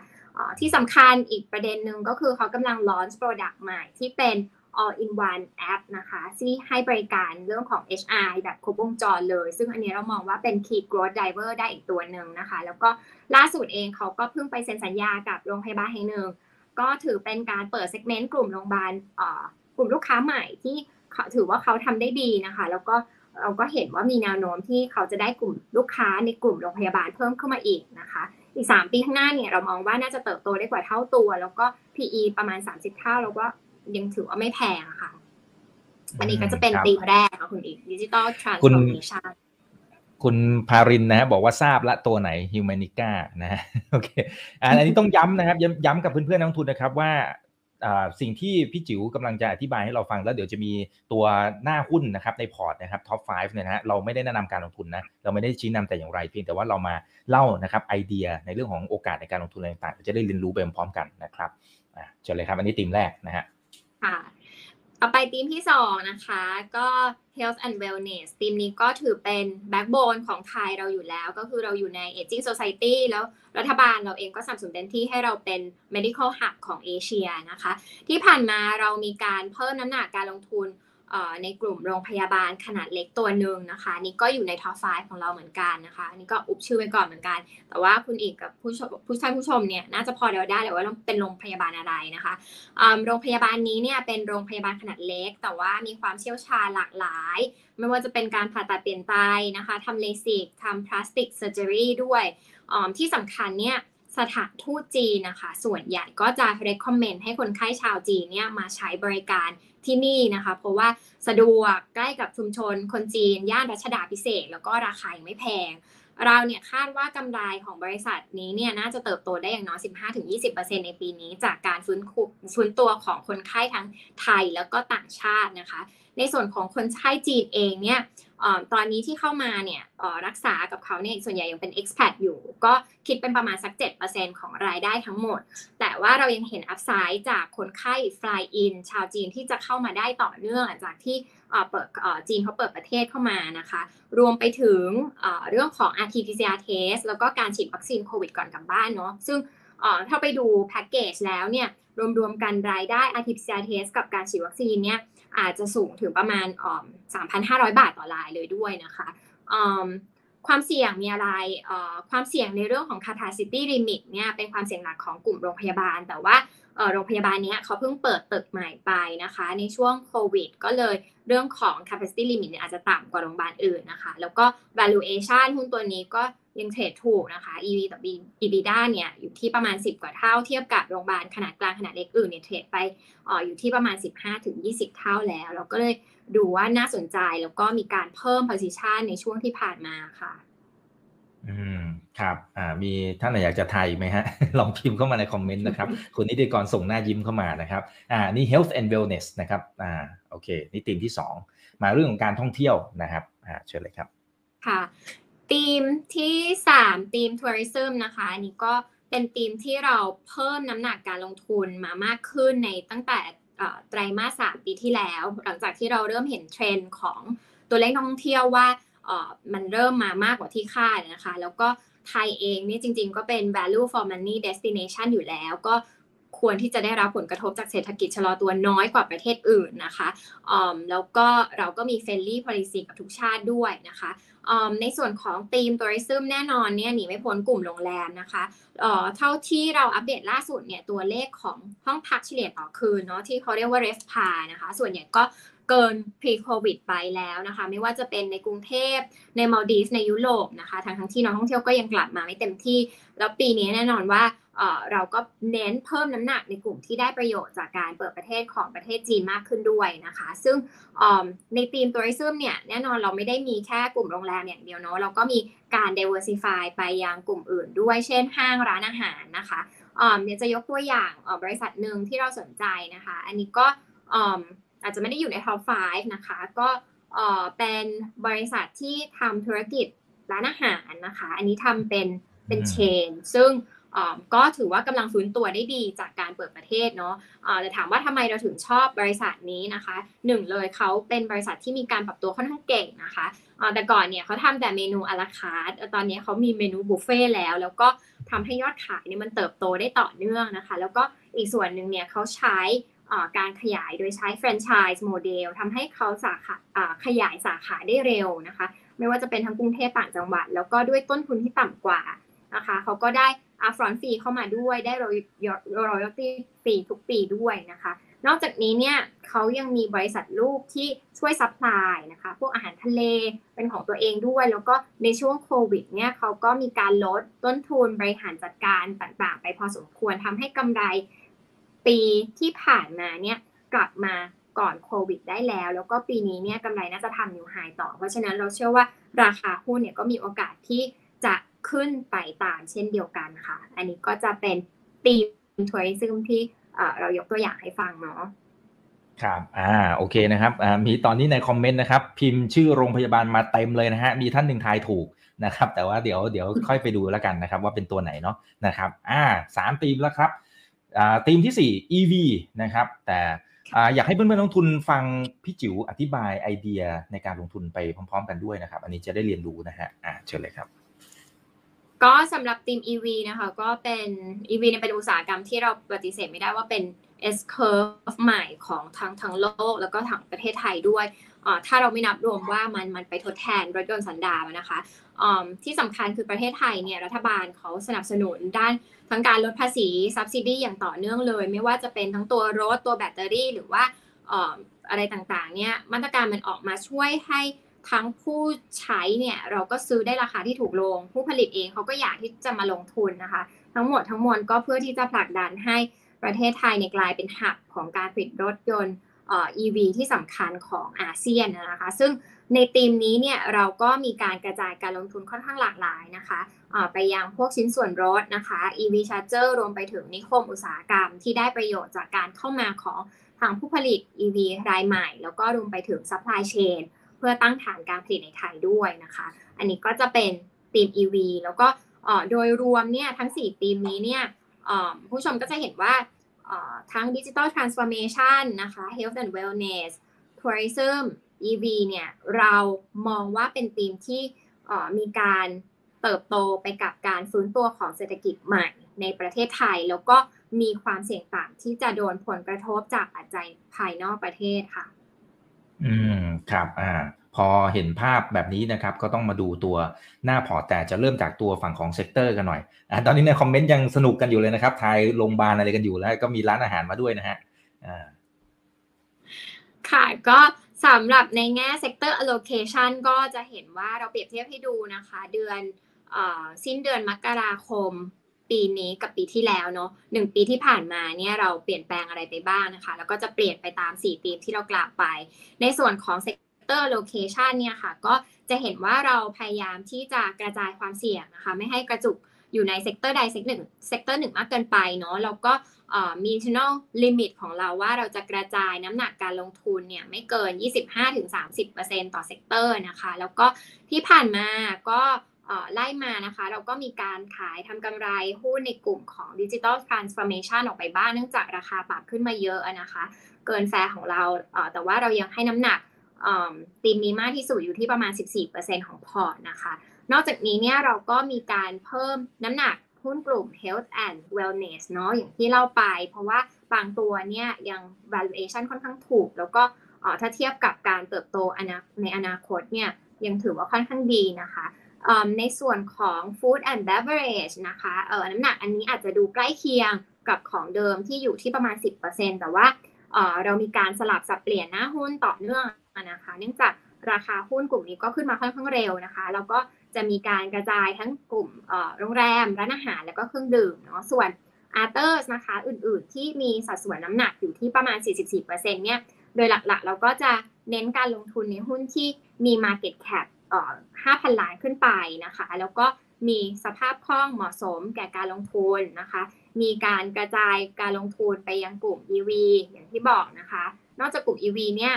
ที่สำคัญอีกประเด็นหนึ่งก็คือเขากำลัง launch product ใหม่ที่เป็น all in one app นะคะที่ให้บริการเรื่องของ HR แบบครบวงจรเลย ซึ่งอันนี้เรามองว่าเป็น key growth driver ได้อีกตัวหนึ่งนะคะ แล้วก็ล่าสุดเองเขาก็เพิ่งไปเซ็นสัญญากับโรงพยาบาลแห่งหนึ่ง ก็ถือเป็นการเปิดเซกเมนต์กลุ่มโรงพยาบาลกลุ่มลูกค้าใหม่ที่ถือว่าเขาทำได้ดีนะคะ แล้วก็เราก็เห็นว่ามีแนวโน้มที่เขาจะได้กลุ่มลูกค้าในกลุ่มโรงพยาบาลเพิ่มขึ้นมาอีกนะคะ อีก 3 ปีข้างหน้าเนี่ยเรามองว่าน่าจะเติบโตได้กว่าเท่าตัว แล้วก็ PE ประมาณ 30 เท่าแล้วก็ ยังถือว่าไม่แพงค่ะ อันนี้ก็จะเป็นธีมแรกค่ะคุณอีก digital transformation คุณพารินนะฮะบอกว่าทราบละตัวไหน Humanica นะฮะโอเคอันนี้ต้องย้ำนะครับย้ำย้ำกับเพื่อนๆนักลงทุนนะครับว่าสิ่งที่พี่จิ๋วกำลังจะอธิบายให้เราฟังแล้วเดี๋ยวจะมีตัวหน้าหุ้นนะครับในพอร์ตนะครับ top 5 เนี่ยนะฮะเราไม่ได้แนะนำการลงทุนนะเราไม่ได้ชี้นำแต่อย่างไรเพียงแต่ว่าเรามาเล่านะครับไอเดียในเรื่องของโอกาสในการลงทุนอะไรต่างๆจะได้เรียนรู้ไปพร้อมกันนะครับอ่าเชิญเลยครับอันนี้ธีมแรกนะฮะ ค่ะ ต่อไปธีมที่2นะคะ ก็ health and wellness ธีมนี้ก็ถือเป็น backbone ของไทยเราอยู่แล้ว ก็คือเราอยู่ใน aging society แล้วรัฐบาลเราเองก็สนับสนุนเต็มที่ให้เราเป็น medical hub ของเอเชียนะคะ ที่ผ่านมาเรามีการเพิ่มน้ำหนักการลงทุน ในกลุ่มโรงพยาบาลขนาดเล็กตัวหนึ่งนะคะ นี่ก็อยู่ใน top 5ของเราเหมือนกันนะคะนี่ก็อุบชื่อไว้ก่อนเหมือนกัน แต่ว่าคุณอีกกับผู้ชมผู้ชายผู้ชมเนี่ยน่าจะพอเดาได้เลยว่าเป็นโรงพยาบาลอะไรนะคะโรงพยาบาลนี้เนี่ยเป็นโรงพยาบาลขนาดเล็ก แต่ว่ามีความเชี่ยวชาญหลากหลาย ไม่ว่าจะเป็นการผ่าตัดเปลี่ยนไตนะคะทำเลสิกทำ plastic surgery ด้วยที่สำคัญเนี่ย สถานทูตจีนนะคะ ส่วนใหญ่ก็จะ recommend ให้คนไข้ชาวจีนเนี่ยมาใช้บริการที่นี่นะคะ เพราะว่าสะดวกใกล้กับชุมชนคนจีน ย่านรัชดาภิเษก แล้วก็ราคายังไม่แพง เราเนี่ยคาดว่ากำไรของบริษัทนี้เนี่ยน่าจะเติบโตได้อย่างน้อย 15-20%ในปีนี้ จากการฟื้นฟื้นตัวของคนไข้ทั้งไทยแล้วก็ต่างชาตินะคะ ในส่วนของคนไข้จีนเองเนี่ย ตอนนี้ที่เข้ามาเนี่ยรักษากับเขาเนี่ยส่วนใหญ่ยังเป็น expat อยู่ ก็คิดเป็นประมาณสัก 7%ของรายได้ทั้งหมด แต่ว่าเรายังเห็นอัพไซด์จากคนไข้ fly in ชาวจีนที่จะเข้ามาได้ต่อเนื่องจากที่เปิดจีนเขาเปิดประเทศเข้ามานะคะ รวมไปถึงเรื่องของ RT-PCR test แล้วก็การฉีดวัคซีนโควิดก่อนกลับบ้านเนาะซึ่ง ถ้าไปดูแพ็กเกจแล้วเนี่ยรวมๆกันรายได้ RT-PCR test กับการฉีดวัคซีนเนี่ยอาจจะสูงถึงประมาณ 3,500 บาทต่อรายเลยด้วยนะคะความเสี่ยงมีอะไร ความเสี่ยงในเรื่องของ capacity limit เนี่ยเป็นความเสี่ยงหลักของกลุ่มโรงพยาบาล แต่ว่าโรงพยาบาลนี้เขาเพิ่งเปิดตึกใหม่ไปนะคะ ในช่วงโควิด ก็เลยเรื่องของ capacity limit อาจจะต่ำกว่าโรงพยาบาลอื่นนะคะ แล้วก็ valuation หุ้นตัวนี้ก็ ยังเทรดถูกนะคะ EV ต่อ EBITDA เนี่ยอยู่ที่ประมาณ 10 กว่าเท่าเทียบกับโรงพยาบาลขนาดกลางขนาดเล็กอื่นเนี่ยเทรดไปอออยู่ที่ประมาณ 15-20 เท่าแล้ว เราก็เลยดูว่าน่าสนใจแล้วก็มีการเพิ่ม position ในช่วงที่ผ่านมาค่ะ อืมครับอ่ามีท่านไหนอยากจะทายไหมฮะ ลองพิมพ์เข้ามาในคอมเมนต์นะครับ คุณนิติกรส่งหน้ายิ้มเข้ามานะครับอ่านี่ health and wellness นะครับอ่าโอเค นี่ธีมที่ 2 มาเรื่องของการท่องเที่ยวนะครับอ่าเชิญเลยครับค่ะ ธีมที่3ธีมทัวริซึมนะคะอันนี้ก็เป็นธีมที่เราเพิ่มน้ำหนักการลงทุนมามากขึ้นในตั้งแต่ไตรมาสสามปีที่แล้ว หลังจากที่เราเริ่มเห็นเทรนด์ของตัวเลขท่องเที่ยวว่ามันเริ่มมามากกว่าที่คาดนะคะ แล้วก็ไทยเองนี่จริงๆ ก็เป็น value for money destination อยู่แล้ว ก็ควรที่จะได้รับผลกระทบจากเศรษฐกิจชะลอตัวน้อยกว่าประเทศอื่นนะคะแล้วก็เราก็มี friendly policy กับทุกชาติด้วยนะคะ ในส่วนของทีมทัวริซึมแน่นอนเนี่ยหนีไม่พ้นกลุ่มโรงแรมนะคะเท่าที่เราอัปเดตล่าสุดเนี่ยตัวเลขของห้องพักเฉลี่ยต่อคืนเนาะที่เขาเรียกว่า r e f p a นะคะ ส่วนใหญ่ก็เกิน pre covid ไปแล้วนะคะ ไม่ว่าจะเป็นในกรุงเทพในมาลดีฟในยุโรปนะคะทั้งทั้งที่นักท่องเที่ยวก็ยังกลับมาไม่เต็มที่ แล้วปีนี้แน่นอนว่า เราก็เน้นเพิ่มน้ำหนักในกลุ่มที่ได้ประโยชน์จากการเปิดประเทศของประเทศจีนมากขึ้นด้วยนะคะ ซึ่งในทีมทัวริซึมเนี่ยแน่นอนเราไม่ได้มีแค่กลุ่มโรงแรมอย่างเดียวเนาะเราก็มีการ diversify ไปยังกลุ่มอื่นด้วยเช่นห้างร้านอาหารนะคะเดี๋ยวจะยกตัวอย่างบริษัทหนึ่งที่เราสนใจนะคะ อันนี้ก็อาจจะไม่ได้อยู่ใน top 5นะคะ ก็เป็นบริษัทที่ทำธุรกิจร้านอาหารนะคะ อันนี้ทำเป็นเป็น chain ซึ่ง ก็ถือว่ากำลังฟื้นตัวได้ดีจากการเปิดประเทศเนาะแต่ถามว่าทำไมเราถึงชอบบริษัทนี้นะคะหนึ่งเลยเขาเป็นบริษัทที่มีการปรับตัวค่อนข้างเก่งนะคะแต่ก่อนเนี่ยเขาทำแต่เมนู à la carte ตอนนี้เขามีเมนูบุฟเฟต์แล้ว แล้วก็ทำให้ยอดขายเนี่ยมันเติบโตได้ต่อเนื่องนะคะ แล้วก็อีกส่วนหนึ่งเนี่ยเขาใช้การขยายโดยใช้แฟรนไชส์โมเดลทำให้เขาสาขาขยายสาขาได้เร็วนะคะ ไม่ว่าจะเป็นทั้งกรุงเทพต่างจังหวัด แล้วก็ด้วยต้นทุนที่ต่ำกว่านะคะเขาก็ได้ front fee เข้ามาด้วยได้รอย royalty fee ทุกปีด้วยนะคะ นอกจากนี้เนี่ยเขายังมีบริษัทลูกที่ช่วย supply นะคะ พวกอาหารทะเลเป็นของตัวเองด้วย แล้วก็ในช่วงโควิดเนี่ยเขาก็มีการลดต้นทุนบริหารจัดการต่างๆ ไปพอสมควรทำให้กำไรปีที่ผ่านมาเนี่ยกลับมาก่อนโควิดได้แล้ว แล้วก็ปีนี้เนี่ยกำไรน่าจะทำนิวไฮต่อ เพราะฉะนั้นเราเชื่อว่าราคาหุ้นเนี่ยก็มีโอกาสที่จะ ขึ้นไปตามเช่นเดียวกันค่ะ อันนี้ก็จะเป็นตีมทัวริซึมที่เรายกตัวอย่างให้ฟังเนาะครับ อ่า โอเคนะครับ อ่า มีตอนนี้ในคอมเมนต์นะครับ พิมพ์ชื่อโรงพยาบาลมาเต็มเลยนะฮะ มีท่านหนึ่งทายถูกนะครับ แต่ว่าเดี๋ยว เดี๋ยวค่อยไปดูแล้วกันนะครับ ว่าเป็นตัวไหนเนาะ นะครับ อ่าสามธีมแล้วครับ อ่า ธีมที่สี่ EV นะครับ แต่ อ่า อยากให้เพื่อนๆลงทุนฟังพี่จิ๋วอธิบายไอเดียในการลงทุนไปพร้อม ๆ กันด้วยนะครับ อันนี้จะได้เรียนรู้นะฮะ อ่า เชิญเลยครับ ก็สำหรับทีม EV นะคะ ก็เป็น EV เนี่ยเป็นอุตสาหกรรมที่เราปฏิเสธไม่ได้ว่าเป็น S curve ใหม่ของทั้งทั้งโลก แล้วก็ทั้งประเทศไทยด้วยถ้าเราไม่นับรวมว่ามันมันไปทดแทนรถยนต์สันดาปนะคะที่สำคัญคือประเทศไทยเนี่ยรัฐบาลเขาสนับสนุนด้านทั้งการลดภาษี subsidy อย่างต่อเนื่องเลย ไม่ว่าจะเป็นทั้งตัวรถตัวแบตเตอรี่ หรือว่าอะไรต่างๆเนี่ยมาตรการมันออกมาช่วยให้ ทั้งผู้ใช้เนี่ยเราก็ซื้อได้ราคาที่ถูกลง ผู้ผลิตเองเขาก็อยากที่จะมาลงทุนนะคะ ทั้งหมดทั้งมวลก็เพื่อที่จะผลักดันให้ประเทศไทยในกลายเป็นหับของการผลิตรถยนต์เอ่อ EV ที่สำคัญของอาเซียนนะคะ ซึ่งในธีมนี้เนี่ยเราก็มีการกระจายการลงทุนค่อนข้างหลากหลายนะคะไปยังพวกชิ้นส่วนรถนะคะ EV Charger รวมไปถึงนิคมอุตสาหกรรมที่ได้ประโยชน์จากการเข้ามาของทางผู้ผลิต EV รายใหม่ แล้วก็รวมไปถึง supply chain พื่อตั้งฐานการผลิตในไทยด้วยนะคะ อันนี้ก็จะเป็นทีม EV แล้วก็โดยรวมเนี่ยทั้ง4ทีมนี้เนี่ยผู้ชมก็จะเห็นว่าทั้ง Digital Transformation นะคะ Health and Wellness Tourism EV เนี่ยเรามองว่าเป็นทีมที่มีการเติบโตไปกับการฟื้นตัวของเศรษฐกิจใหม่ในประเทศไทย แล้วก็มีความเสี่ยงต่ำที่จะโดนผลกระทบจากปัจจัยภายนอกประเทศค่ะ อืมครับอ่าพอเห็นภาพแบบนี้นะครับก็ต้องมาดูตัวหน้าพอร์ตแต่จะเริ่มจากตัวฝั่งของ sector กันหน่อยอ่าตอนนี้ในคอมเมนต์ยังสนุกกันอยู่เลยนะครับทายโรงพยาบาลอะไรกันอยู่แล้ว ก็มีร้านอาหารมาด้วยนะฮะอ่าค่ะก็สำหรับในแง่ sector allocation ก็จะเห็นว่าเราเปรียบเทียบให้ดูนะคะ เดือนอสิ้นเดือนมกราคม ปีนี้กับปีที่แล้วเนาะหนึ่งปีที่ผ่านมาเนี่ยเราเปลี่ยนแปลงอะไรไปบ้างนะคะ แล้วก็จะเปลี่ยนไปตาม4ธีมที่เรากล่าวไป ในส่วนของ sector allocation เนี่ยค่ะ ก็จะเห็นว่าเราพยายามที่จะกระจายความเสี่ยงนะคะ ไม่ให้กระจุกอยู่ใน sector ใด sec หนึ่ง sector หนึ่งมากเกินไปเนาะแล้วก็มี internal limit ของเราว่าเราจะกระจายน้ำหนักการลงทุนเนี่ยไม่เกิน 25-30%ต่อ sector นะคะ แล้วก็ที่ผ่านมาก็ ไล่มานะคะ เราก็มีการขายทำกำไรหุ้นในกลุ่มของ Digital Transformation ออกไปบ้างเนื่องจากราคาปรับขึ้นมาเยอะนะคะ เกินแฟร์ของเรา แต่ว่าเรายังให้น้ำหนักตีมนี้มากที่สุดอยู่ที่ประมาณ 14%ของพอร์ตนะคะ นอกจากนี้เนี่ยเราก็มีการเพิ่มน้ำหนักหุ้นกลุ่ม Health and Wellness เนาะอย่างที่เล่าไป เพราะว่าบางตัวเนี่ยยัง valuation ค่อนข้างถูก แล้วก็ถ้าเทียบกับการเติบโตในอนาคตเนี่ยยังถือว่าค่อนข้างดีนะคะ ในส่วนของ food and beverage นะคะเออน้ำหนักอันนี้อาจจะดูใกล้เคียงกับของเดิมที่อยู่ที่ประมาณ 10%แต่ว่าเรามีการสลับสับเปลี่ยนหน้าหุ้นต่อเนื่องนะคะ เนื่องจากราคาหุ้นกลุ่มนี้ก็ขึ้นมาค่อนข้างเร็วนะคะ แล้วก็จะมีการกระจายทั้งกลุ่มโรงแรม ร้านอาหาร แล้วก็เครื่องดื่มเนาะ ส่วน Other นะคะ อื่นๆ ที่มีสัดส่วนน้ำหนักอยู่ที่ประมาณ 44%เนี่ย โดยหลักๆ เราก็จะเน้นการลงทุนในหุ้นที่มี Market Cap 5,000 ล้านขึ้นไปนะคะ แล้วก็มีสภาพคล่องเหมาะสมแก่การลงทุนนะคะ มีการกระจายการลงทุนไปยังกลุ่ม EV อย่างที่บอกนะคะ นอกจากกลุ่ม EV เนี่ย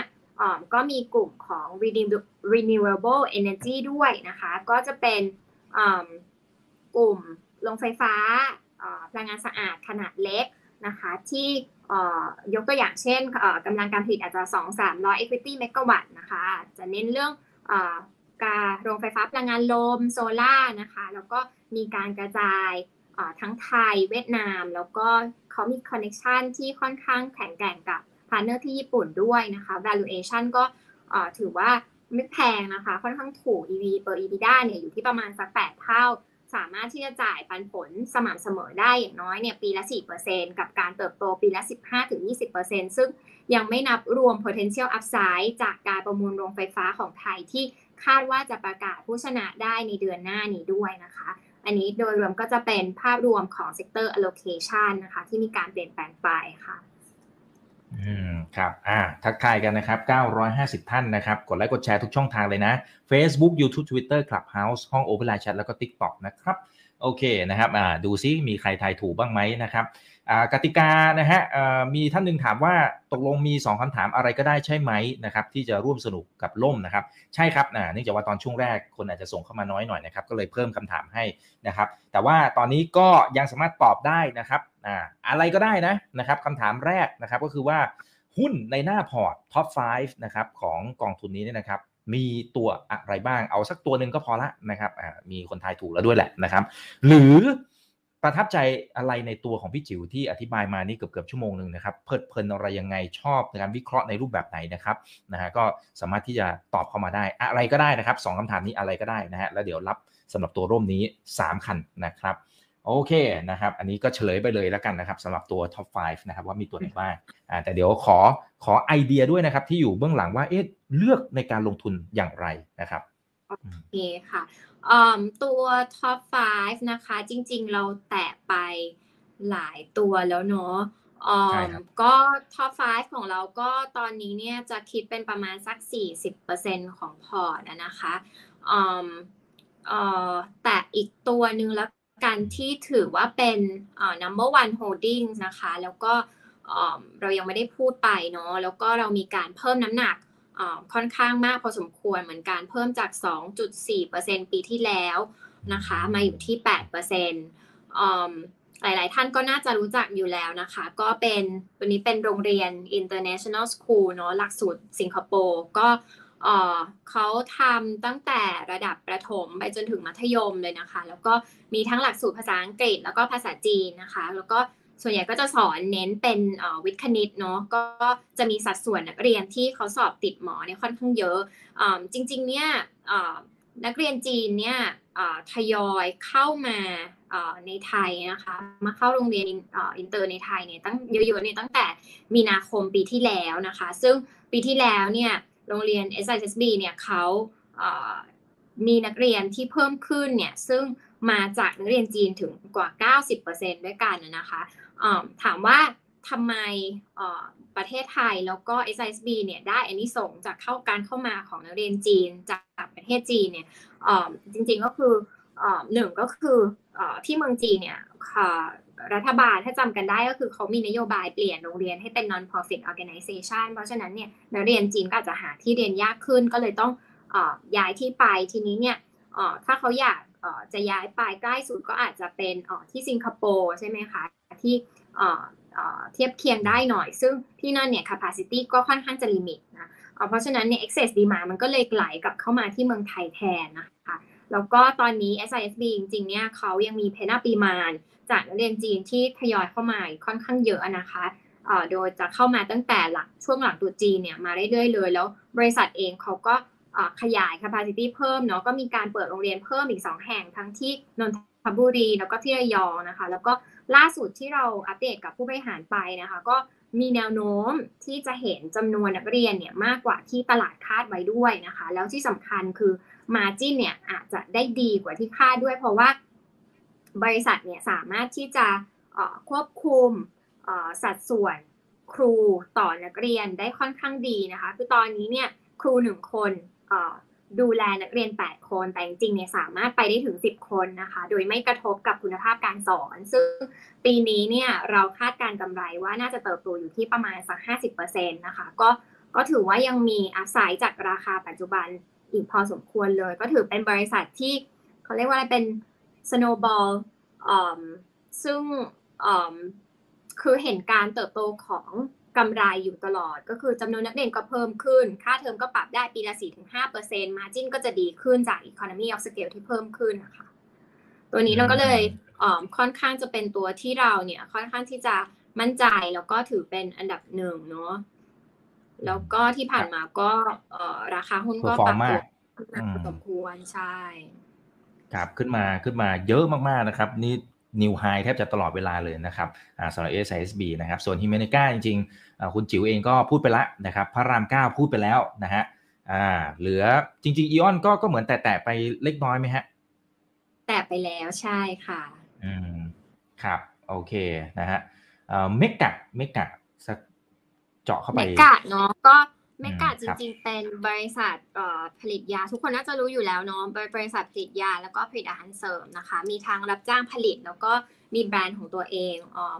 ก็มีกลุ่มของ renewable energy ด้วยนะคะ ก็จะเป็นกลุ่มโรงไฟฟ้าพลังงานสะอาดขนาดเล็กนะคะ ที่ยกตัวอย่างเช่นกำลังการผลิตอาจจะ 2-300 equity เมกะวัตต์นะคะ จะเน้นเรื่อง การโรงไฟฟ้าพลังงานลมโซล่านะคะ แล้วก็มีการกระจายทั้งไทยเวียดนาม แล้วก็เขามี connection ที่ค่อนข้างแข็งแกร่งกับ partner ที่ญี่ปุ่นด้วยนะคะ valuation ก็ถือว่าไม่แพงนะคะ ค่อนข้างถูก EV per EBITDA เนี่ยอยู่ที่ประมาณสัก 8 เท่า สามารถที่จะจ่ายปันผลสม่ำเสมอได้อย่างน้อยเนี่ยปีละ 4%กับการเติบโตปีละ 15-20%ซึ่งยังไม่นับรวม potential upside จากการประมูลโรงไฟฟ้าของไทยที่ คาดว่าจะประกาศผู้ชนะได้ในเดือนหน้านี้ด้วยนะคะ อันนี้โดยรวมก็จะเป็นภาพรวมของ sector allocation นะคะ ที่มีการเปลี่ยนแปลงไปค่ะอืมครับอ่าทักทายกันนะครับ 950 ท่านนะครับ กดไลค์กดแชร์ทุกช่องทางเลยนะ Facebook YouTube Twitter Clubhouse ห้อง Open Line Chat แล้วก็ TikTok นะครับ โอเคนะครับอ่าดูซิมีใครทายถูกบ้างไหมนะครับ กติกานะฮะมีท่านหนึ่งถามว่าตกลงมี 2คำถามอะไรก็ได้ใช่ไหมนะครับที่จะร่วมสนุกกับล่มนะครับใช่ครับเนื่องจากว่าตอนช่วงแรกคนอาจจะส่งเข้ามาน้อยหน่อยนะครับก็เลยเพิ่มคำถามให้นะครับแต่ว่าตอนนี้ก็ยังสามารถตอบได้นะครับออะไรก็ได้นะนะครับคำถามแรกนะครับก็คือว่าหุ้นในหน้าพอร์ต top 5 นะครับของกองทุนนี้เนี่ยนะครับมีตัวอะไรบ้างเอาสักตัวหนึ่งก็พอละนะครับมีคนทายถูกแล้วด้วยแหละนะครับ หรือ ประทับใจอะไรในตัวของพี่จิ๋วที่อธิบายมานี่เกือบเกือบชั่วโมงหนึ่งนะครับเพลิดเพลินอะไรยังไงชอบในการวิเคราะห์ในรูปแบบไหนนะครับนะฮะก็สามารถที่จะตอบเข้ามาได้อะไรก็ได้นะครับสองคำถามนี้อะไรก็ได้นะฮะแล้วเดี๋ยวรับสำหรับตัวร่มนี้ 3 คันนะครับโอเคนะครับ อันนี้ก็เฉลยไปเลยแล้วกันนะครับสำหรับตัว top 5 นะครับว่ามีตัวไหนบ้างอ่าแต่เดี๋ยวขอขอไอเดียด้วยนะครับที่อยู่เบื้องหลังว่าเอ๊ะเลือกในการลงทุนอย่างไรนะครับ โอเคค่ะอืมตัว top 5นะคะ จริง ๆ เราแตะไปหลายตัวแล้วเนาะอืใช่มครับก็ top 5ของเราก็ตอนนี้เนี่ยจะคิดเป็นประมาณสัก 40%ของพอร์ตอะนะคะอืมเอ่อแต่อีกตัวหนึ่งแล้วกันที่ถือว่าเป็นเอ่อ number one holdings นะคะ แล้วก็อืมเรายังไม่ได้พูดไปเนาะแล้วก็เรามีการเพิ่มน้ำหนักอ่า ค่อนข้างมากพอสมควรเหมือนกันเพิ่มจาก 2.4%ปีที่แล้วนะคะ มาอยู่ที่8%อืมหลาย ๆ ท่านก็น่าจะรู้จักอยู่แล้วนะคะ ก็เป็นตัวนี้เป็นโรงเรียน International School เนอะหลักสูตรสิงคโปร์ก็เขาทำตั้งแต่ระดับประถมไปจนถึงมัธยมเลยนะคะ แล้วก็มีทั้งหลักสูตรภาษาอังกฤษแล้วก็ภาษาจีนนะคะ แล้วก็ ส่วนใหญ่ก็จะสอนเน้นเป็นวิทย์คณิตเนาะก็จะมีสัดส่วนนักเรียนที่เขาสอบติดหมอเนี่ยค่อนข้างเยอะอ่าจริงๆเนี่ยนักเรียนจีนเนี่ยทยอยเข้ามาในไทยนะคะมาเข้าโรงเรียนอินเตอร์ในไทยเนี่ยตั้งเยอะๆเนี่ยตั้งแต่มีนาคมปีที่แล้วนะคะ ซึ่งปีที่แล้วเนี่ยโรงเรียน SISB เนี่ยเขามีนักเรียนที่เพิ่มขึ้นเนี่ยซึ่งมาจากนักเรียนจีนถึงกว่า 90%ด้วยกันนะคะ ถามว่าทำไมประเทศไทยแล้วก็ SISB เนี่ยได้อันนี้ส่งจากเข้าการเข้ามาของนักเรียนจีนจากประเทศจีนเนี่ยจริงๆก็คืออหนึ่งก็คืออที่เมืองจีนเนี่ยรัฐบาลถ้าจำกันได้ก็คือเขามีนโยบายเปลี่ยนโรงเรียนให้เป็น non-profit organization เพราะฉะนั้นเนี่ยนักเรียนจีนก็อาจจะหาที่เรียนยากขึ้นก็เลยต้องอย้ายที่ไปทีนี้เนี่ยถ้าเขาอยาก จะย้ายไปใกล้สุดก็อาจจะเป็นที่สิงคโปร์ใช่ไหมคะที่เทียบเคียงได้หน่อย ซึ่งที่นั่นเนี่ย capacity ก็ค่อนข้างจะลิมิตนะเพราะฉะนั้นเนี่ย excess demand มันก็เลยไหลกลับเข้ามาที่เมืองไทยแทนนะคะแล้วก็ตอนนี้ SISB จริงๆเนี่ยเขายังมีเพนาปีมานจากนักเรียนจีนที่ทยอยเข้ามาค่อนข้างเยอะนะคะโดยจะเข้ามาตั้งแต่หลังช่วงหลังตรุจีนเนี่ยมาเรื่อยๆเลย แล้วบริษัทเองเขาก็ ขยาย capacity เพิ่มเนาะก็มีการเปิดโรงเรียนเพิ่มอีก 2 แห่งทั้งที่นนทบุรีแล้วก็ที่ระยองนะคะ แล้วก็ล่าสุดที่เราอัปเดตกับผู้บริหารไปนะคะ ก็มีแนวโน้มที่จะเห็นจำนวนนักเรียนเนี่ยมากกว่าที่ตลาดคาดไว้ด้วยนะคะ แล้วที่สำคัญคือมาจิ้นเนี่ยอาจจะได้ดีกว่าที่คาดด้วย เพราะว่าบริษัทเนี่ยสามารถที่จะควบคุมสัดส่วนครูต่อนักเรียนได้ค่อนข้างดีนะคะ คือตอนนี้เนี่ยครูหนึ่งคน ดูแลนักเรียน 8 คน แต่จริงๆเนี่ยสามารถไปได้ถึง 10 คนนะคะ โดยไม่กระทบกับคุณภาพการสอน ซึ่งปีนี้เนี่ยเราคาดการกำไรว่าน่าจะเติบโตอยู่ที่ประมาณสัก 50%นะคะ ก็ก็ถือว่ายังมีอาศัยจากราคาปัจจุบันอีกพอสมควรเลย ก็ถือเป็นบริษัทที่เขาเรียกว่าอะไรเป็น snowball อืมซึ่งคือเห็นการเติบโตของ กำไรอยู่ตลอด ก็คือจำนวนนักเรียนก็เพิ่มขึ้น ค่าเทอมก็ปรับได้ปีละ 4-5% margin ก็จะดีขึ้นจาก economy of scale ที่เพิ่มขึ้นนะคะตัวนี้เราก็เลยอืมค่อนข้างจะเป็นตัวที่เราเนี่ยค่อนข้างที่จะมั่นใจแล้วก็ถือเป็นอันดับหนึ่งเนาะแล้วก็ที่ผ่านมาก็เอ่อราคาหุ้นก็ปรับ Perform ตัวมากขึ้นมาพอสมควรใช่ครับขึ้นมาขึ้นมาเยอะมากๆนะครับ นี่นิวไฮแทบจะตลอดเวลาเลยนะครับสำหรับ SISB นะครับ ส่วนฮิเมเนกาจริงๆ คุณจิ๋วเองก็พูดไปแล้วนะครับพระรามเก้าพูดไปแล้วนะฮะอ่าเหลือจริงๆอีออนก็ก็เหมือนแตะๆไปเล็กน้อยไหมฮะ แตะไปแล้วใช่ค่ะอืมครับโอเคนะฮะเอ่อเมกะเมกะสักเจาะเข้าไปเมกะเนาะก็เมกะอืมจครับริงๆ เป็นบริษัทผลิตยา ทุกคนน่าจะรู้อยู่แล้วเนาะบริษัทผลิตยาแล้วก็ผลิตอาหารเสริมนะคะ มีทางรับจ้างผลิตแล้วก็มีแบรนด์ของตัวเองออ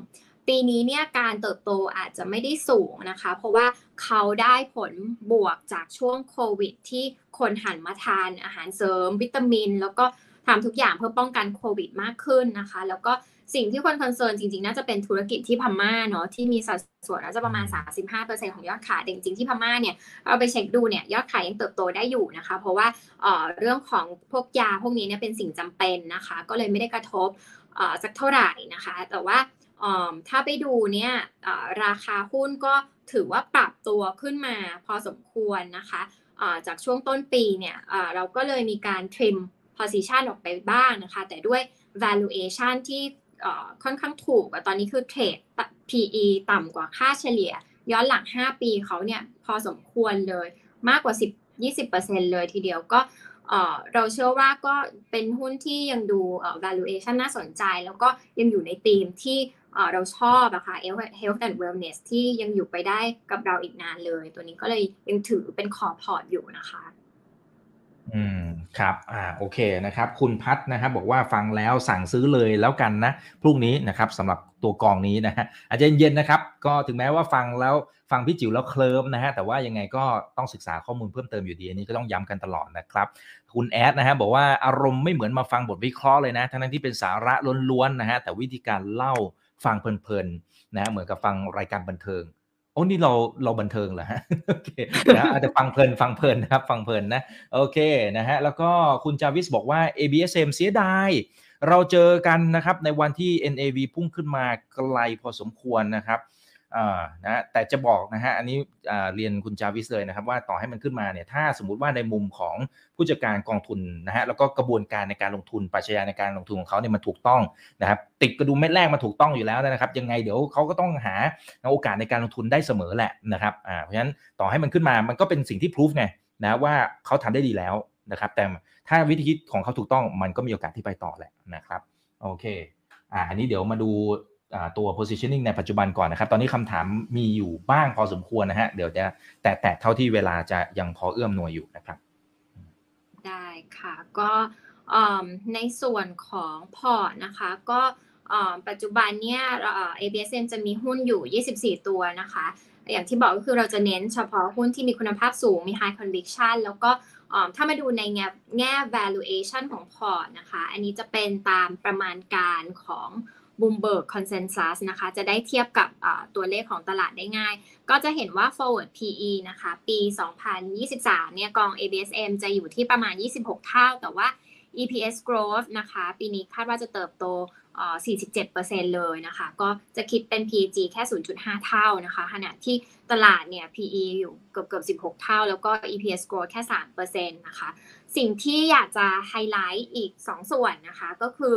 ปีนี้เนี่ยการเติบโตอาจจะไม่ได้สูงนะคะ เพราะว่าเขาได้ผลบวกจากช่วงโควิด ที่คนหันมาทานอาหารเสริม วิตามิน แล้วก็ทำทุกอย่างเพื่อป้องกันโควิดมากขึ้นนะคะ แล้วก็สิ่งที่คนคอนเซิร์นจริงๆ น่าจะเป็นธุรกิจที่พม่าเนาะที่มีสัดส่วนน่าจะประมาณ 35%ของยอดขายแต่จริงๆที่พม่าเนี่ยเราไปเช็คดูเนี่ยยอดขายยังเติบโตได้อยู่นะคะ เพราะว่าเอ่อเรื่องของพวกยาพวกนี้เนี่ยเป็นสิ่งจำเป็นนะคะ ก็เลยไม่ได้กระทบเอ่อสักเท่าไหร่นะคะ แต่ว่า ถ้าไปดูเนี่ยราคาหุ้นก็ถือว่าปรับตัวขึ้นมาพอสมควรนะคะจากช่วงต้นปีเนี่ยเราก็เลยมีการ trim position ออกไปบ้างนะคะ แต่ด้วย valuation ที่ค่อนข้างถูกตอนนี้คือเทรด PE ต่ำกว่าค่าเฉลี่ย ย้อนหลัง 5 ปีเขาเนี่ยพอสมควรเลยมากกว่า 10-20%เลยทีเดียวก็เราเชื่อว่าก็เป็นหุ้นที่ยังดู valuation น่าสนใจ แล้วก็ยังอยู่ในธีมที่เราชอบอะค่ะ health and wellness ที่ยังอยู่ไปได้กับเราอีกนานเลย ตัวนี้ก็เลยยังถือเป็นคอพอร์ตอยู่นะคะอืมครับอ่าโอเคนะครับ คุณพัฒนะครับบอกว่าฟังแล้วสั่งซื้อเลยแล้วกันนะ พรุ่งนี้นะครับสำหรับตัวกองนี้นะฮะอาจจะเย็นๆนะครับ ก็ถึงแม้ว่าฟังแล้วฟังพี่จิ๋วแล้วเคลิ้มนะฮะแต่ว่ายังไงก็ต้องศึกษาข้อมูลเพิ่มเติมอยู่ดีอันนี้ก็ต้องย้ำกันตลอดนะครับ คุณแอดนะฮะบอกว่าอารมณ์ไม่เหมือนมาฟังบทวิเคราะห์เลยนะ ทั้งนั้นที่เป็นสาระล้วนๆนะฮะแต่วิธีการเล่า ฟังเพลินๆนะเหมือนกับฟังรายการบันเทิงโอ้นี่เราเราบันเทิงเหรอฮะโอเคนะอาจจะฟังเพลินฟังเพลินนะครับฟังเพลินนะโอเคนะฮะแล้วก็คุณจาวิสบอกว่า ABSM เสียดายเราเจอกันนะครับในวันที่ NAV พุ่งขึ้นมาไกลพอสมควรนะครับ นะแต่จะบอกนะฮะอันนี้เรียนคุณจาวิสเลยนะครับ ว่าต่อให้มันขึ้นมาเนี่ยถ้าสมมติว่าในมุมของผู้จัดการกองทุนนะฮะแล้วก็กระบวนการในการลงทุนปรัชญาในการลงทุนของเขาเนี่ยมันถูกต้องนะครับติดกระดุมเม็ดแรกมาถูกต้องอยู่แล้วนะครับ ยังไงเดี๋ยวเขาก็ต้องหาโอกาสในการลงทุนได้เสมอแหละนะครับเพราะฉะนั้นต่อให้มันขึ้นมามันก็เป็นสิ่งที่พิสูจไงนะว่าเขาทำได้ดีแล้วนะครับ แต่ถ้าวิธีคิดของเขาถูกต้องมันก็มีโอกาสที่ไปต่อแหละนะครับโอเคอ่าอันนี้เดี๋ยวมาดู ตัว positioning ในปัจจุบันก่อนนะครับ ตอนนี้คำถามมีอยู่บ้างพอสมควรนะฮะ เดี๋ยวจะแตะๆเท่าที่เวลาจะยังพอเอื้อมหน่วยอยู่นะครับ ได้ค่ะ ก็ในส่วนของพอร์ตนะคะ ก็ปัจจุบันเนี่ย ABSM จะมีหุ้นอยู่ 24 ตัวนะคะ อย่างที่บอกก็คือเราจะเน้นเฉพาะหุ้นที่มีคุณภาพสูง มี high conviction แล้วก็ถ้ามาดูในแง่แง่ valuation ของพอร์ตนะคะ อันนี้จะเป็นตามประมาณการของ Bloomberg Consensus นะคะ จะได้เทียบกับตัวเลขของตลาดได้ง่าย ก็จะเห็นว่า forward PE นะคะ ปี 2023 เนี่ยกอง ABSM จะอยู่ที่ประมาณ 26 เท่า แต่ว่า EPS growth นะคะ ปีนี้คาดว่าจะเติบโต 47%เลยนะคะ ก็จะคิดเป็น PEG แค่ 0.5 เท่านะคะ ขณะที่ตลาดเนี่ย PE อยู่เกือบเกือบ16 เท่า แล้วก็ EPS growth แค่ 3%นะคะ สิ่งที่อยากจะไฮไลท์อีก 2 ส่วนนะคะ ก็คือ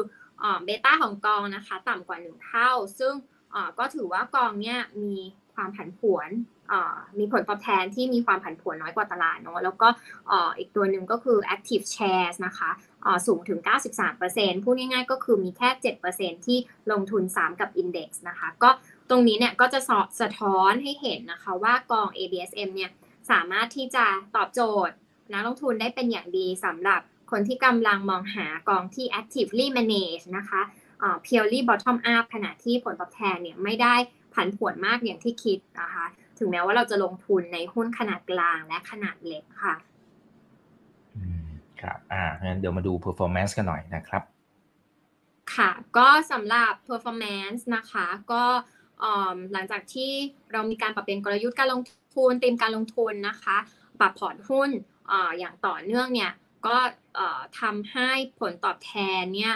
เบต้าของกองนะคะต่ำกว่า 1 เท่า ซึ่งก็ถือว่ากองเนี่ยมีความผันผวนมีผลตอบแทนที่มีความผันผวนน้อยกว่าตลาดเนาะแล้วก็อีกตัวหนึ่งก็คือ active shares นะคะสูงถึง 93%พูดง่ายๆ ก็คือมีแค่ 7%ที่ลงทุน 3 กับ index นะคะ ก็ตรงนี้เนี่ยก็จะสะท้อนให้เห็นนะคะว่ากอง ABSM เนี่ยสามารถที่จะตอบโจทย์นักลงทุนได้เป็นอย่างดีสำหรับ คนที่กำลังมองหากองที่ actively manage นะคะ purely bottom up ขณะที่ผลตอบแทนเนี่ยไม่ได้ผันผวนมากอย่างที่คิดนะคะ ถึงแม้ว่าเราจะลงทุนในหุ้นขนาดกลางและขนาดเล็กค่ะครับ อ่า งั้นเดี๋ยวมาดู performance กันหน่อยนะครับ ค่ะ ก็สำหรับ performance นะคะ ก็หลังจากที่เรามีการปรับเปลี่ยนกลยุทธ์การลงทุนเตรียมการลงทุนนะคะ ปรับพอร์ตหุ้นออย่างต่อเนื่องเนี่ย ก็ทำให้ผลตอบแทนเนี่ย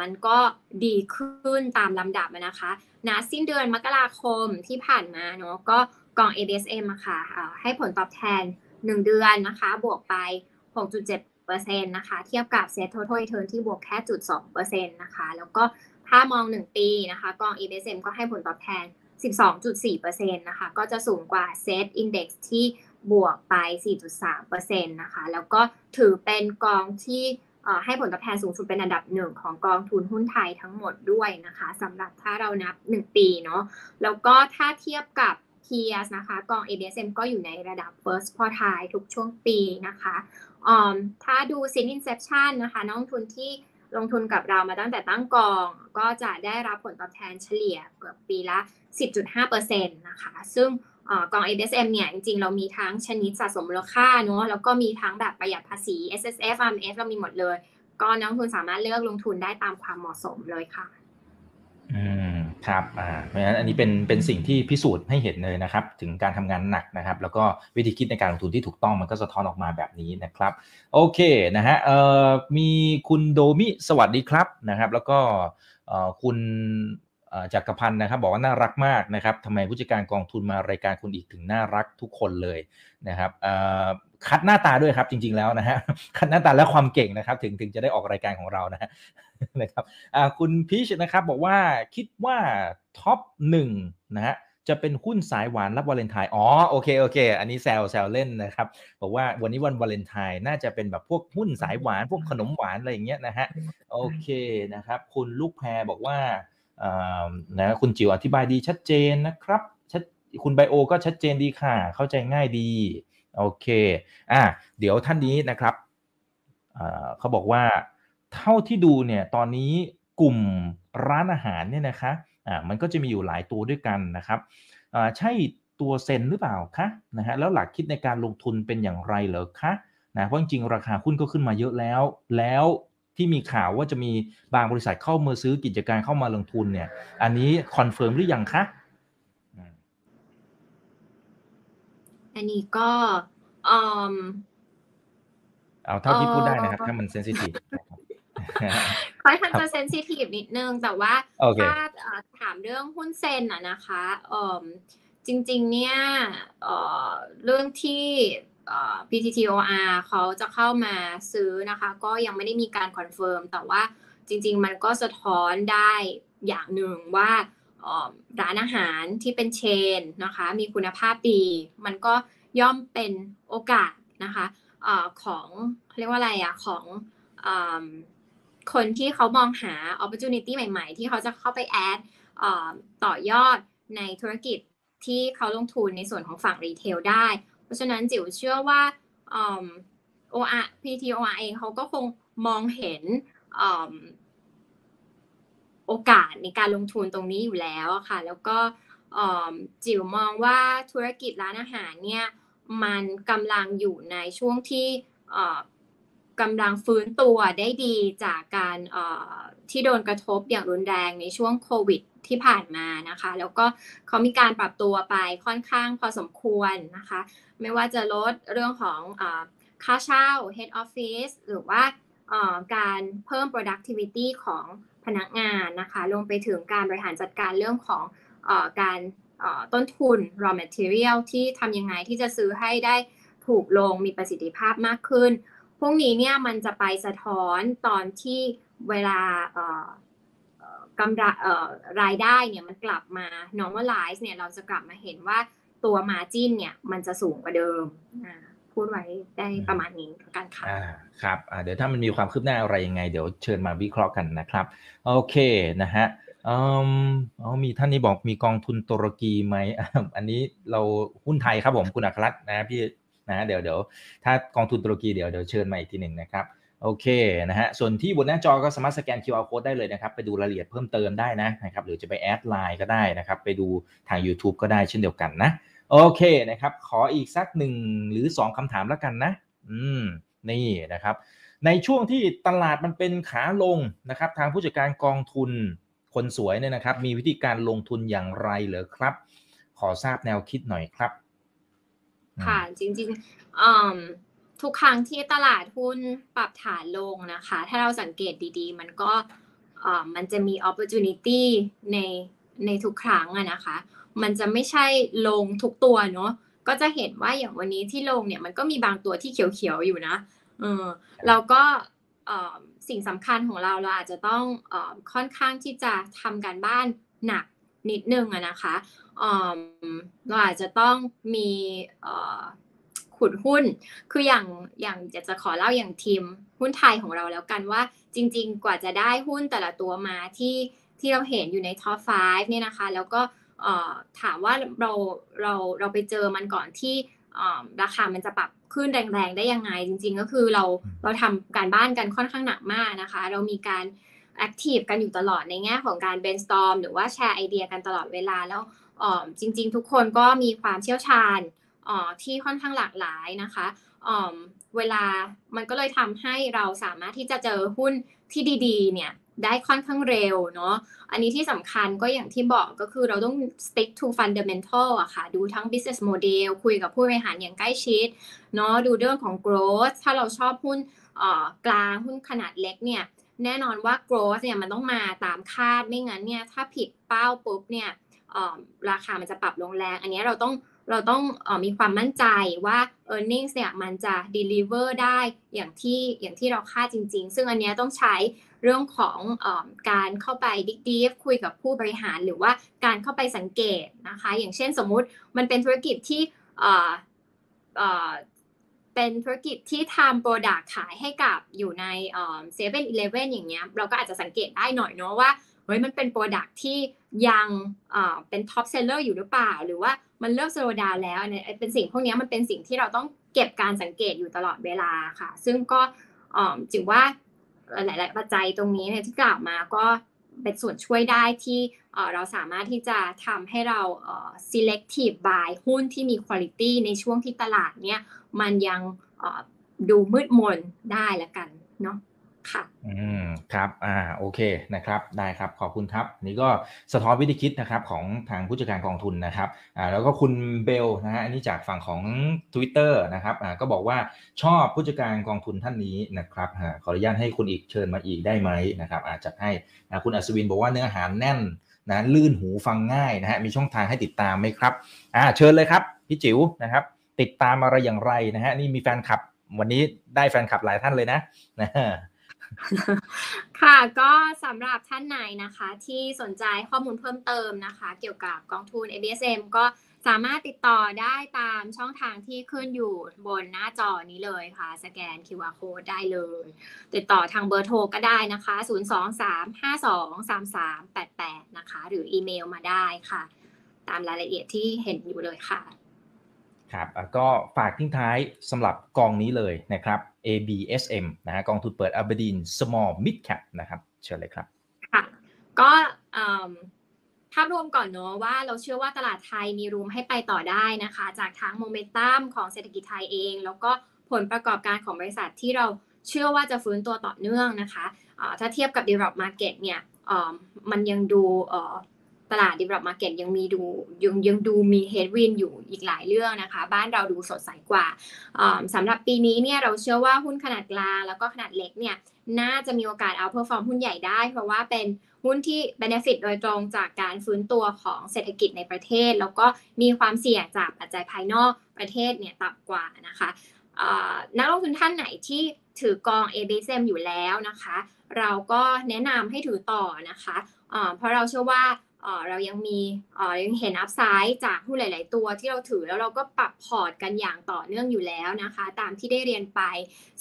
มันก็ดีขึ้นตามลำดับนะคะนะสิ้นเดือนมกราคมที่ผ่านมาเนาะก็กอง ABSM อะค่ะให้ผลตอบแทน 1 เดือนนะคะบวกไป 6.7 0.4%นะคะเทียบกับ Set Total Return ที่บวกแค่0.2%นะคะแล้วก็ถ้ามอง 1 ปีนะคะกอง EBSM ก็ให้ผลตอบแทน 12.4%นะคะก็จะสูงกว่า Set Index ที่ บวกไป 4.3%นะคะ แล้วก็ถือเป็นกองที่ให้ผลตอบแทนสูงสุดเป็นอันดับหนึ่งของกองทุนหุ้นไทยทั้งหมดด้วยนะคะสำหรับถ้าเรานับ 1 ปีเนาะแล้วก็ถ้าเทียบกับ peers นะคะกอง ABSM ก็อยู่ในระดับ first quartile ทุกช่วงปีนะคะถ้าดู since inception นะคะนักลงทุนที่ลงทุนกับเรามาตั้งแต่ตั้งกอง ก็จะได้รับผลตอบแทนเฉลี่ยเกือบปีละ 10.5%นะคะ ซึ่ง กอง ABSM เนี่ยจริงๆ เรามีทั้งชนิดสะสมมูลค่าเนาะแล้วก็มีทั้งแบบประหยัดภาษี S S F M F เรามีหมดเลย ก็นักลงทุนสามารถเลือกลงทุนได้ตามความเหมาะสมเลยค่ะอืมครับอ่าเพราะฉะนั้นอันนี้เป็นเป็นสิ่งที่พิสูจน์ให้เห็นเลยนะครับ ถึงการทำงานหนักนะครับ แล้วก็วิธีคิดในการลงทุนที่ถูกต้องมันก็สะท้อนออกมาแบบนี้นะครับ โอเคนะฮะเอ่อมีคุณโดมิสวัสดีครับนะครับ แล้วก็เอ่อคุณ จักรพันธ์นะครับบอกว่าน่ารักมากนะครับทำไมผู้จัดการกองทุนมารายการคุณอีกถึงน่ารักทุกคนเลยนะครับคัดหน้าตาด้วยครับจริง ๆแล้วนะฮะคัดหน้าตาและความเก่งนะครับถึงถึงจะได้ออกรายการของเรานะฮะนะครับคุณพีชนะครับบอกว่าคิดว่าท็อปหนึ่งนะฮะจะเป็นหุ้นสายหวานรับวาเลนไทน์อ๋อโอเคโอเค อันนี้แซวแซวเล่นนะครับบอกว่าวันนี้วันวาเลนไทน์น่าจะเป็นแบบพวกหุ้นสายหวานพวกขนมหวานอะไรอย่างเงี้ยนะฮะโอเคนะครับ คุณลูกแพรบอกว่า นะคุณจิ๋วอธิบายดีชัดเจนนะครับชัดคุณไบโอก็ชัดเจนดีค่ะ เข้าใจง่ายดีโอเคอะเดี๋ยวท่านนี้นะครับเขาบอกว่าเท่าที่ดูเนี่ยตอนนี้กลุ่มร้านอาหารเนี่ยนะคะอ่ามันก็จะมีอยู่หลายตัวด้วยกันนะครับอ่าใช่ตัวเซนหรือเปล่าคะนะฮะแล้วหลักคิดในการลงทุนเป็นอย่างไรเหรอคะนะเพราะจริงๆราคาหุ้นก็ขึ้นมาเยอะแล้ว แล้ว ที่มีข่าวว่าจะมีบางบริษัทเข้ามาซื้อกิจการเข้ามาลงทุนเนี่ย อันนี้ confirm หรือยังคะ อันนี้ก็อืมเอาเท่าที่พูดได้นะครับ ถ้ามัน sensitiveค่อนข้างจะ sensitive นิดนึง แต่ว่าถ้าถามเรื่องหุ้นเซนอะนะคะจริง ๆ เนี่ยเรื่องที่ PTT OR เขาจะเข้ามาซื้อนะคะ ก็ยังไม่ได้มีการ confirm แต่ว่าจริง ๆ มันก็สะท้อนได้อย่างหนึ่งว่าร้านอาหารที่เป็น chain นะคะ มีคุณภาพดี มันก็ย่อมเป็นโอกาสนะคะอของเรียกว่าอะไรอะของอคนที่เขามองหา opportunity ใหม่ ๆ ที่เขาจะเข้าไป addต่อยอดในธุรกิจที่เขาลงทุนในส่วนของฝั่งรีเทลได้ เพราะฉะนั้นจิ๋วเชื่อว่า OR PTOR เองเขาก็คงมองเห็นโอกาสในการลงทุนตรงนี้อยู่แล้วค่ะ แล้วก็จิ๋วมองว่าธุรกิจร้านอาหารเนี่ยมันกำลังอยู่ในช่วงที่กำลังฟื้นตัวได้ดีจากการที่โดนกระทบอย่างรุนแรงในช่วงโควิด ที่ผ่านมานะคะ แล้วก็เขามีการปรับตัวไปค่อนข้างพอสมควรนะคะ ไม่ว่าจะลดเรื่องของอค่าเช่า head office หรือว่าการเพิ่ม productivity ของพนักงานนะคะลงไปถึงการบริหารจัดการเรื่องของอการต้นทุน raw material ที่ทำยังไงที่จะซื้อให้ได้ถูกลงมีประสิทธิภาพมากขึ้น พวกนี้เนี่ยมันจะไปสะท้อนตอนที่เวลา กำไรรายได้เนี่ยมันกลับมา normalize เนี่ยเราจะกลับมาเห็นว่าตัว margin เนี่ยมันจะสูงกว่าเดิมพูดไว้ได้ประมาณนี้กันค่ะครับเดี๋ยวถ้ามันมีความคืบหน้าอะไรยังไง เดี๋ยวเชิญมาวิเคราะห์กันนะครับ โอเคนะฮะอ๋อมีท่านนี้บอกมีกองทุนตุรกีไหมอันนี้เราหุ้นไทยครับผมคุณอัครรัตน์นะพี่นะเดี๋ยวเดี๋ยวถ้ากองทุนตุรกีเดี๋ยวเดี๋ยวเชิญมาอีกทีหนึ่งนะครับ โอเคนะฮะ ส่วนที่บนหน้าจอก็สามารถสแกน QR code ได้เลยนะครับ ไปดูรายละเอียดเพิ่มเติมได้นะนะครับ หรือจะไปแอดไลน์ก็ได้นะครับ ไปดูทาง YouTube ก็ได้เช่นเดียวกันนะ โอเคนะครับ ขออีกสักหนึ่งหรือ 2คำถามแล้วกันนะ อืม นี่นะครับ ในช่วงที่ตลาดมันเป็นขาลงนะครับ ทางผู้จัดการกองทุนคนสวยเนี่ยนะครับ มีวิธีการลงทุนอย่างไรเหรอครับ ขอทราบแนวคิดหน่อยครับ ค่ะ จริงๆอืม ทุกครั้งที่ตลาดหุ้นปรับฐานลงนะคะ ถ้าเราสังเกตดีๆ มันก็มันจะมี opportunity ในในทุกครั้งอะนะคะ มันจะไม่ใช่ลงทุกตัวเนาะก็จะเห็นว่าอย่างวันนี้ที่ลงเนี่ยมันก็มีบางตัวที่เขียวๆอยู่นะเออแล้วก็สิ่งสำคัญของเราเราอาจจะต้องอค่อนข้างที่จะทำการบ้านหนักนิดนึงอะนะคะเราอาจจะต้องมี ขุดหุ้น คืออย่างอย่างจะจะขอเล่าอย่างทีมหุ้นไทยของเราแล้วกันว่า จริง ๆ กว่าจะได้หุ้นแต่ละตัวมาที่ที่เราเห็นอยู่ในท็อป 5 เนี่ยนะคะ แล้วก็ถามว่าเราเราเราไปเจอมันก่อนที่ราคามันจะปรับขึ้นแรงๆ ได้ยังไง จริง ๆ ก็คือเราเราทำการบ้านกันค่อนข้างหนักมากนะคะ เรามีการแอคทีฟกันอยู่ตลอดในแง่ของการ brainstorm หรือว่าแชร์ไอเดียกันตลอดเวลาแล้วจริง ๆ ทุกคนก็มีความเชี่ยวชาญ ที่ค่อนข้างหลากหลายนะคะเวลามันก็เลยทำให้เราสามารถที่จะเจอหุ้นที่ดีๆ เนี่ยได้ค่อนข้างเร็วเนาะ อันนี้ที่สำคัญก็อย่างที่บอกก็คือเราต้อง stick to fundamental อะค่ะ ดูทั้ง business model คุยกับผู้บริหารอย่างใกล้ชิดเนาะ ดูเรื่องของ growth ถ้าเราชอบหุ้นกลางหุ้นขนาดเล็กเนี่ย แน่นอนว่า growth เนี่ยมันต้องมาตามคาด ไม่งั้นเนี่ยถ้าผิดเป้าปุ๊บเนี่ยราคามันจะปรับลงแรง อันนี้เราต้อง เราต้องอมีความมั่นใจว่า e a r n i n g เนี่ยมันจะ deliver ได้อย่างที่อย่างที่เราคาดจริง ๆ ซึ่งอันนี้ต้องใช้เรื่องของอการเข้าไป dig deep คุยกับผู้บริหารหรือว่าการเข้าไปสังเกตนะคะ อย่างเช่นสมมุติมันเป็นธุรกิจที่เป็นธุรกิจที่ทำ product ขายให้กับอยู่ในเซเว่นอีเลฟเว่นอย่างเงี้ยเราก็อาจจะสังเกตได้หน่อยเนาะว่า เฮ้ยมันเป็น product ที่ยังเป็น top seller อยู่หรือเปล่า หรือว่ามันเริ่ม slow down แล้วเนี่ยเป็นสิ่งพวกนี้มันเป็นสิ่งที่เราต้องเก็บการสังเกตอยู่ตลอดเวลาค่ะ ซึ่งก็จึงว่าหลาย ๆ ปัจจัยตรงนี้เนี่ยที่กล่าวมาก็เป็นส่วนช่วยได้ที่เราสามารถที่จะทำให้เรา selective buy หุ้นที่มี quality ในช่วงที่ตลาดเนี่ยมันยังดูมืดมนได้ละกันเนาะ ค่ะ อืมครับอ่าโอเคนะครับได้ครับขอบคุณครับ นี่ก็สะท้อนวิธีคิดนะครับของทางผู้จัดการกองทุนนะครับอ่าแล้วก็คุณเบลนะฮะอันนี้จากฝั่งของ Twitter นะครับอ่าก็บอกว่าชอบผู้จัดการกองทุนท่านนี้นะครับอ่าขออนุญาตให้คุณอีกเชิญมาอีกได้ไหมนะครับอาจจะให้นะคุณอัศวินบอกว่าเนื้อหาแน่นนะลื่นหูฟังง่ายนะฮะมีช่องทางให้ติดตามไหมครับอ่าเชิญเลยครับพี่จิ๋วนะครับ ติดตามอะไรอย่างไรนะฮะนี่มีแฟนคลับวันนี้ได้แฟนคลับหลายท่านเลยนะนะ ค่ะก็สำหรับท่านไหนนะคะที่สนใจข้อมูลเพิ่มเติมนะคะ เกี่ยวกับกองทุน ABSM ก็สามารถติดต่อได้ตามช่องทางที่ขึ้นอยู่บนหน้าจอนี้เลยค่ะ สแกน QR code ได้เลย ติดต่อทางเบอร์โทรก็ได้นะคะ 023523388 นะคะ หรืออีเมลมาได้ค่ะ ตามรายละเอียดที่เห็นอยู่เลยค่ะ ครับก็ฝากทิ้งท้ายสำหรับกองนี้เลยนะครับ ABSM นะฮะกองทุนเปิด Aberdeen Small Mid Cap นะครับ เชิญเลยครับ ค่ะ ก็ภาพรวมก่อนเนอะว่าเราเชื่อว่าตลาดไทยมีรูมให้ไปต่อได้นะคะ จากทั้งโมเมนตัมของเศรษฐกิจไทยเอง แล้วก็ผลประกอบการของบริษัทที่เราเชื่อว่าจะฟื้นตัวต่อเนื่องนะคะถ้าเทียบกับ develop market เนี่ยมันยังดู ตลาด develop market ยังมีดูยังยังดูมี headwind อยู่อีกหลายเรื่องนะคะ บ้านเราดูสดใสกว่าสำหรับปีนี้เนี่ยเราเชื่อว่าหุ้นขนาดกลางแล้วก็ขนาดเล็กเนี่ยน่าจะมีโอกาส outperform หุ้นใหญ่ได้ เพราะว่าเป็นหุ้นที่ benefit โดยตรงจากการฟื้นตัวของเศรษฐกิจในประเทศ แล้วก็มีความเสี่ยงจากปัจจัยภายนอกประเทศเนี่ยต่ำกว่านะคะนักลงทุนท่านไหนที่ถือกอง ABSM อยู่แล้วนะคะ เราก็แนะนำให้ถือต่อนะคะเพราะเราเชื่อว่า เรายังมียังเห็น upside จากหุ้นหลาย ๆ ตัวที่เราถือแล้วเราก็ปรับพอร์ตกันอย่างต่อเนื่องอยู่แล้วนะคะ ตามที่ได้เรียนไป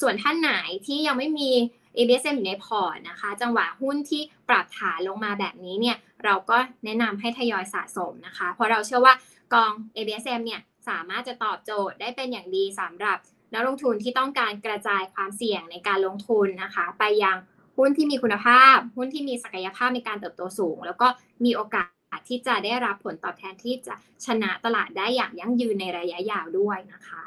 ส่วนท่านไหนที่ยังไม่มี ABSM อยู่ในพอร์ตนะคะ จังหวะหุ้นที่ปรับฐานลงมาแบบนี้เนี่ยเราก็แนะนำให้ทยอยสะสมนะคะ เพราะเราเชื่อว่ากอง ABSM เนี่ยสามารถจะตอบโจทย์ได้เป็นอย่างดีสำหรับนักลงทุนที่ต้องการกระจายความเสี่ยงในการลงทุนนะคะ ไปยัง หุ้นที่มีคุณภาพ หุ้นที่มีศักยภาพในการเติบโตสูง แล้วก็มีโอกาสที่จะได้รับผลตอบแทนที่จะชนะตลาดได้อย่างยั่งยืนในระยะยาวด้วยนะคะ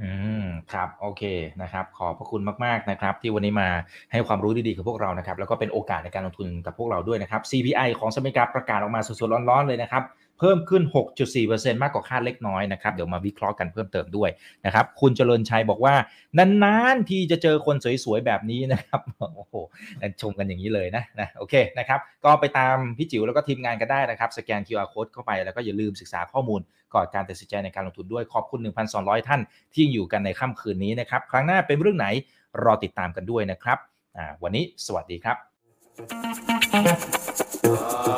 อืมครับโอเคนะครับ ขอบพระคุณมากๆนะครับ ที่วันนี้มาให้ความรู้ดีๆกับพวกเรานะครับ แล้วก็เป็นโอกาสในการลงทุนกับพวกเราด้วยนะครับ CPI ของสหรัฐอเมริกาประกาศออกมาสดๆร้อนๆเลยนะครับ เพิ่มขึ้น 6.4%มากกว่าคาดเล็กน้อยนะครับ เดี๋ยวมาวิเคราะห์กันเพิ่มเติมด้วยนะครับ คุณเจริญชัยบอกว่านานๆที่จะเจอคนสวยๆแบบนี้นะครับโอ้โหชมกันอย่างนี้เลยนะนะโอเคนะครับก็ไปตามพี่จิ๋วแล้วก็ทีมงานกันได้นะครับ สแกน QR code เข้าไปแล้วก็อย่าลืมศึกษาข้อมูลก่อนการตัดสินใจในการลงทุนด้วยขอบคุณ 1,200 ท่านที่อยู่กันในค่ำคืนนี้นะครับครั้งหน้าเป็นเรื่องไหนรอติดตามกันด้วยนะครับวันนี้สวัสดีครับ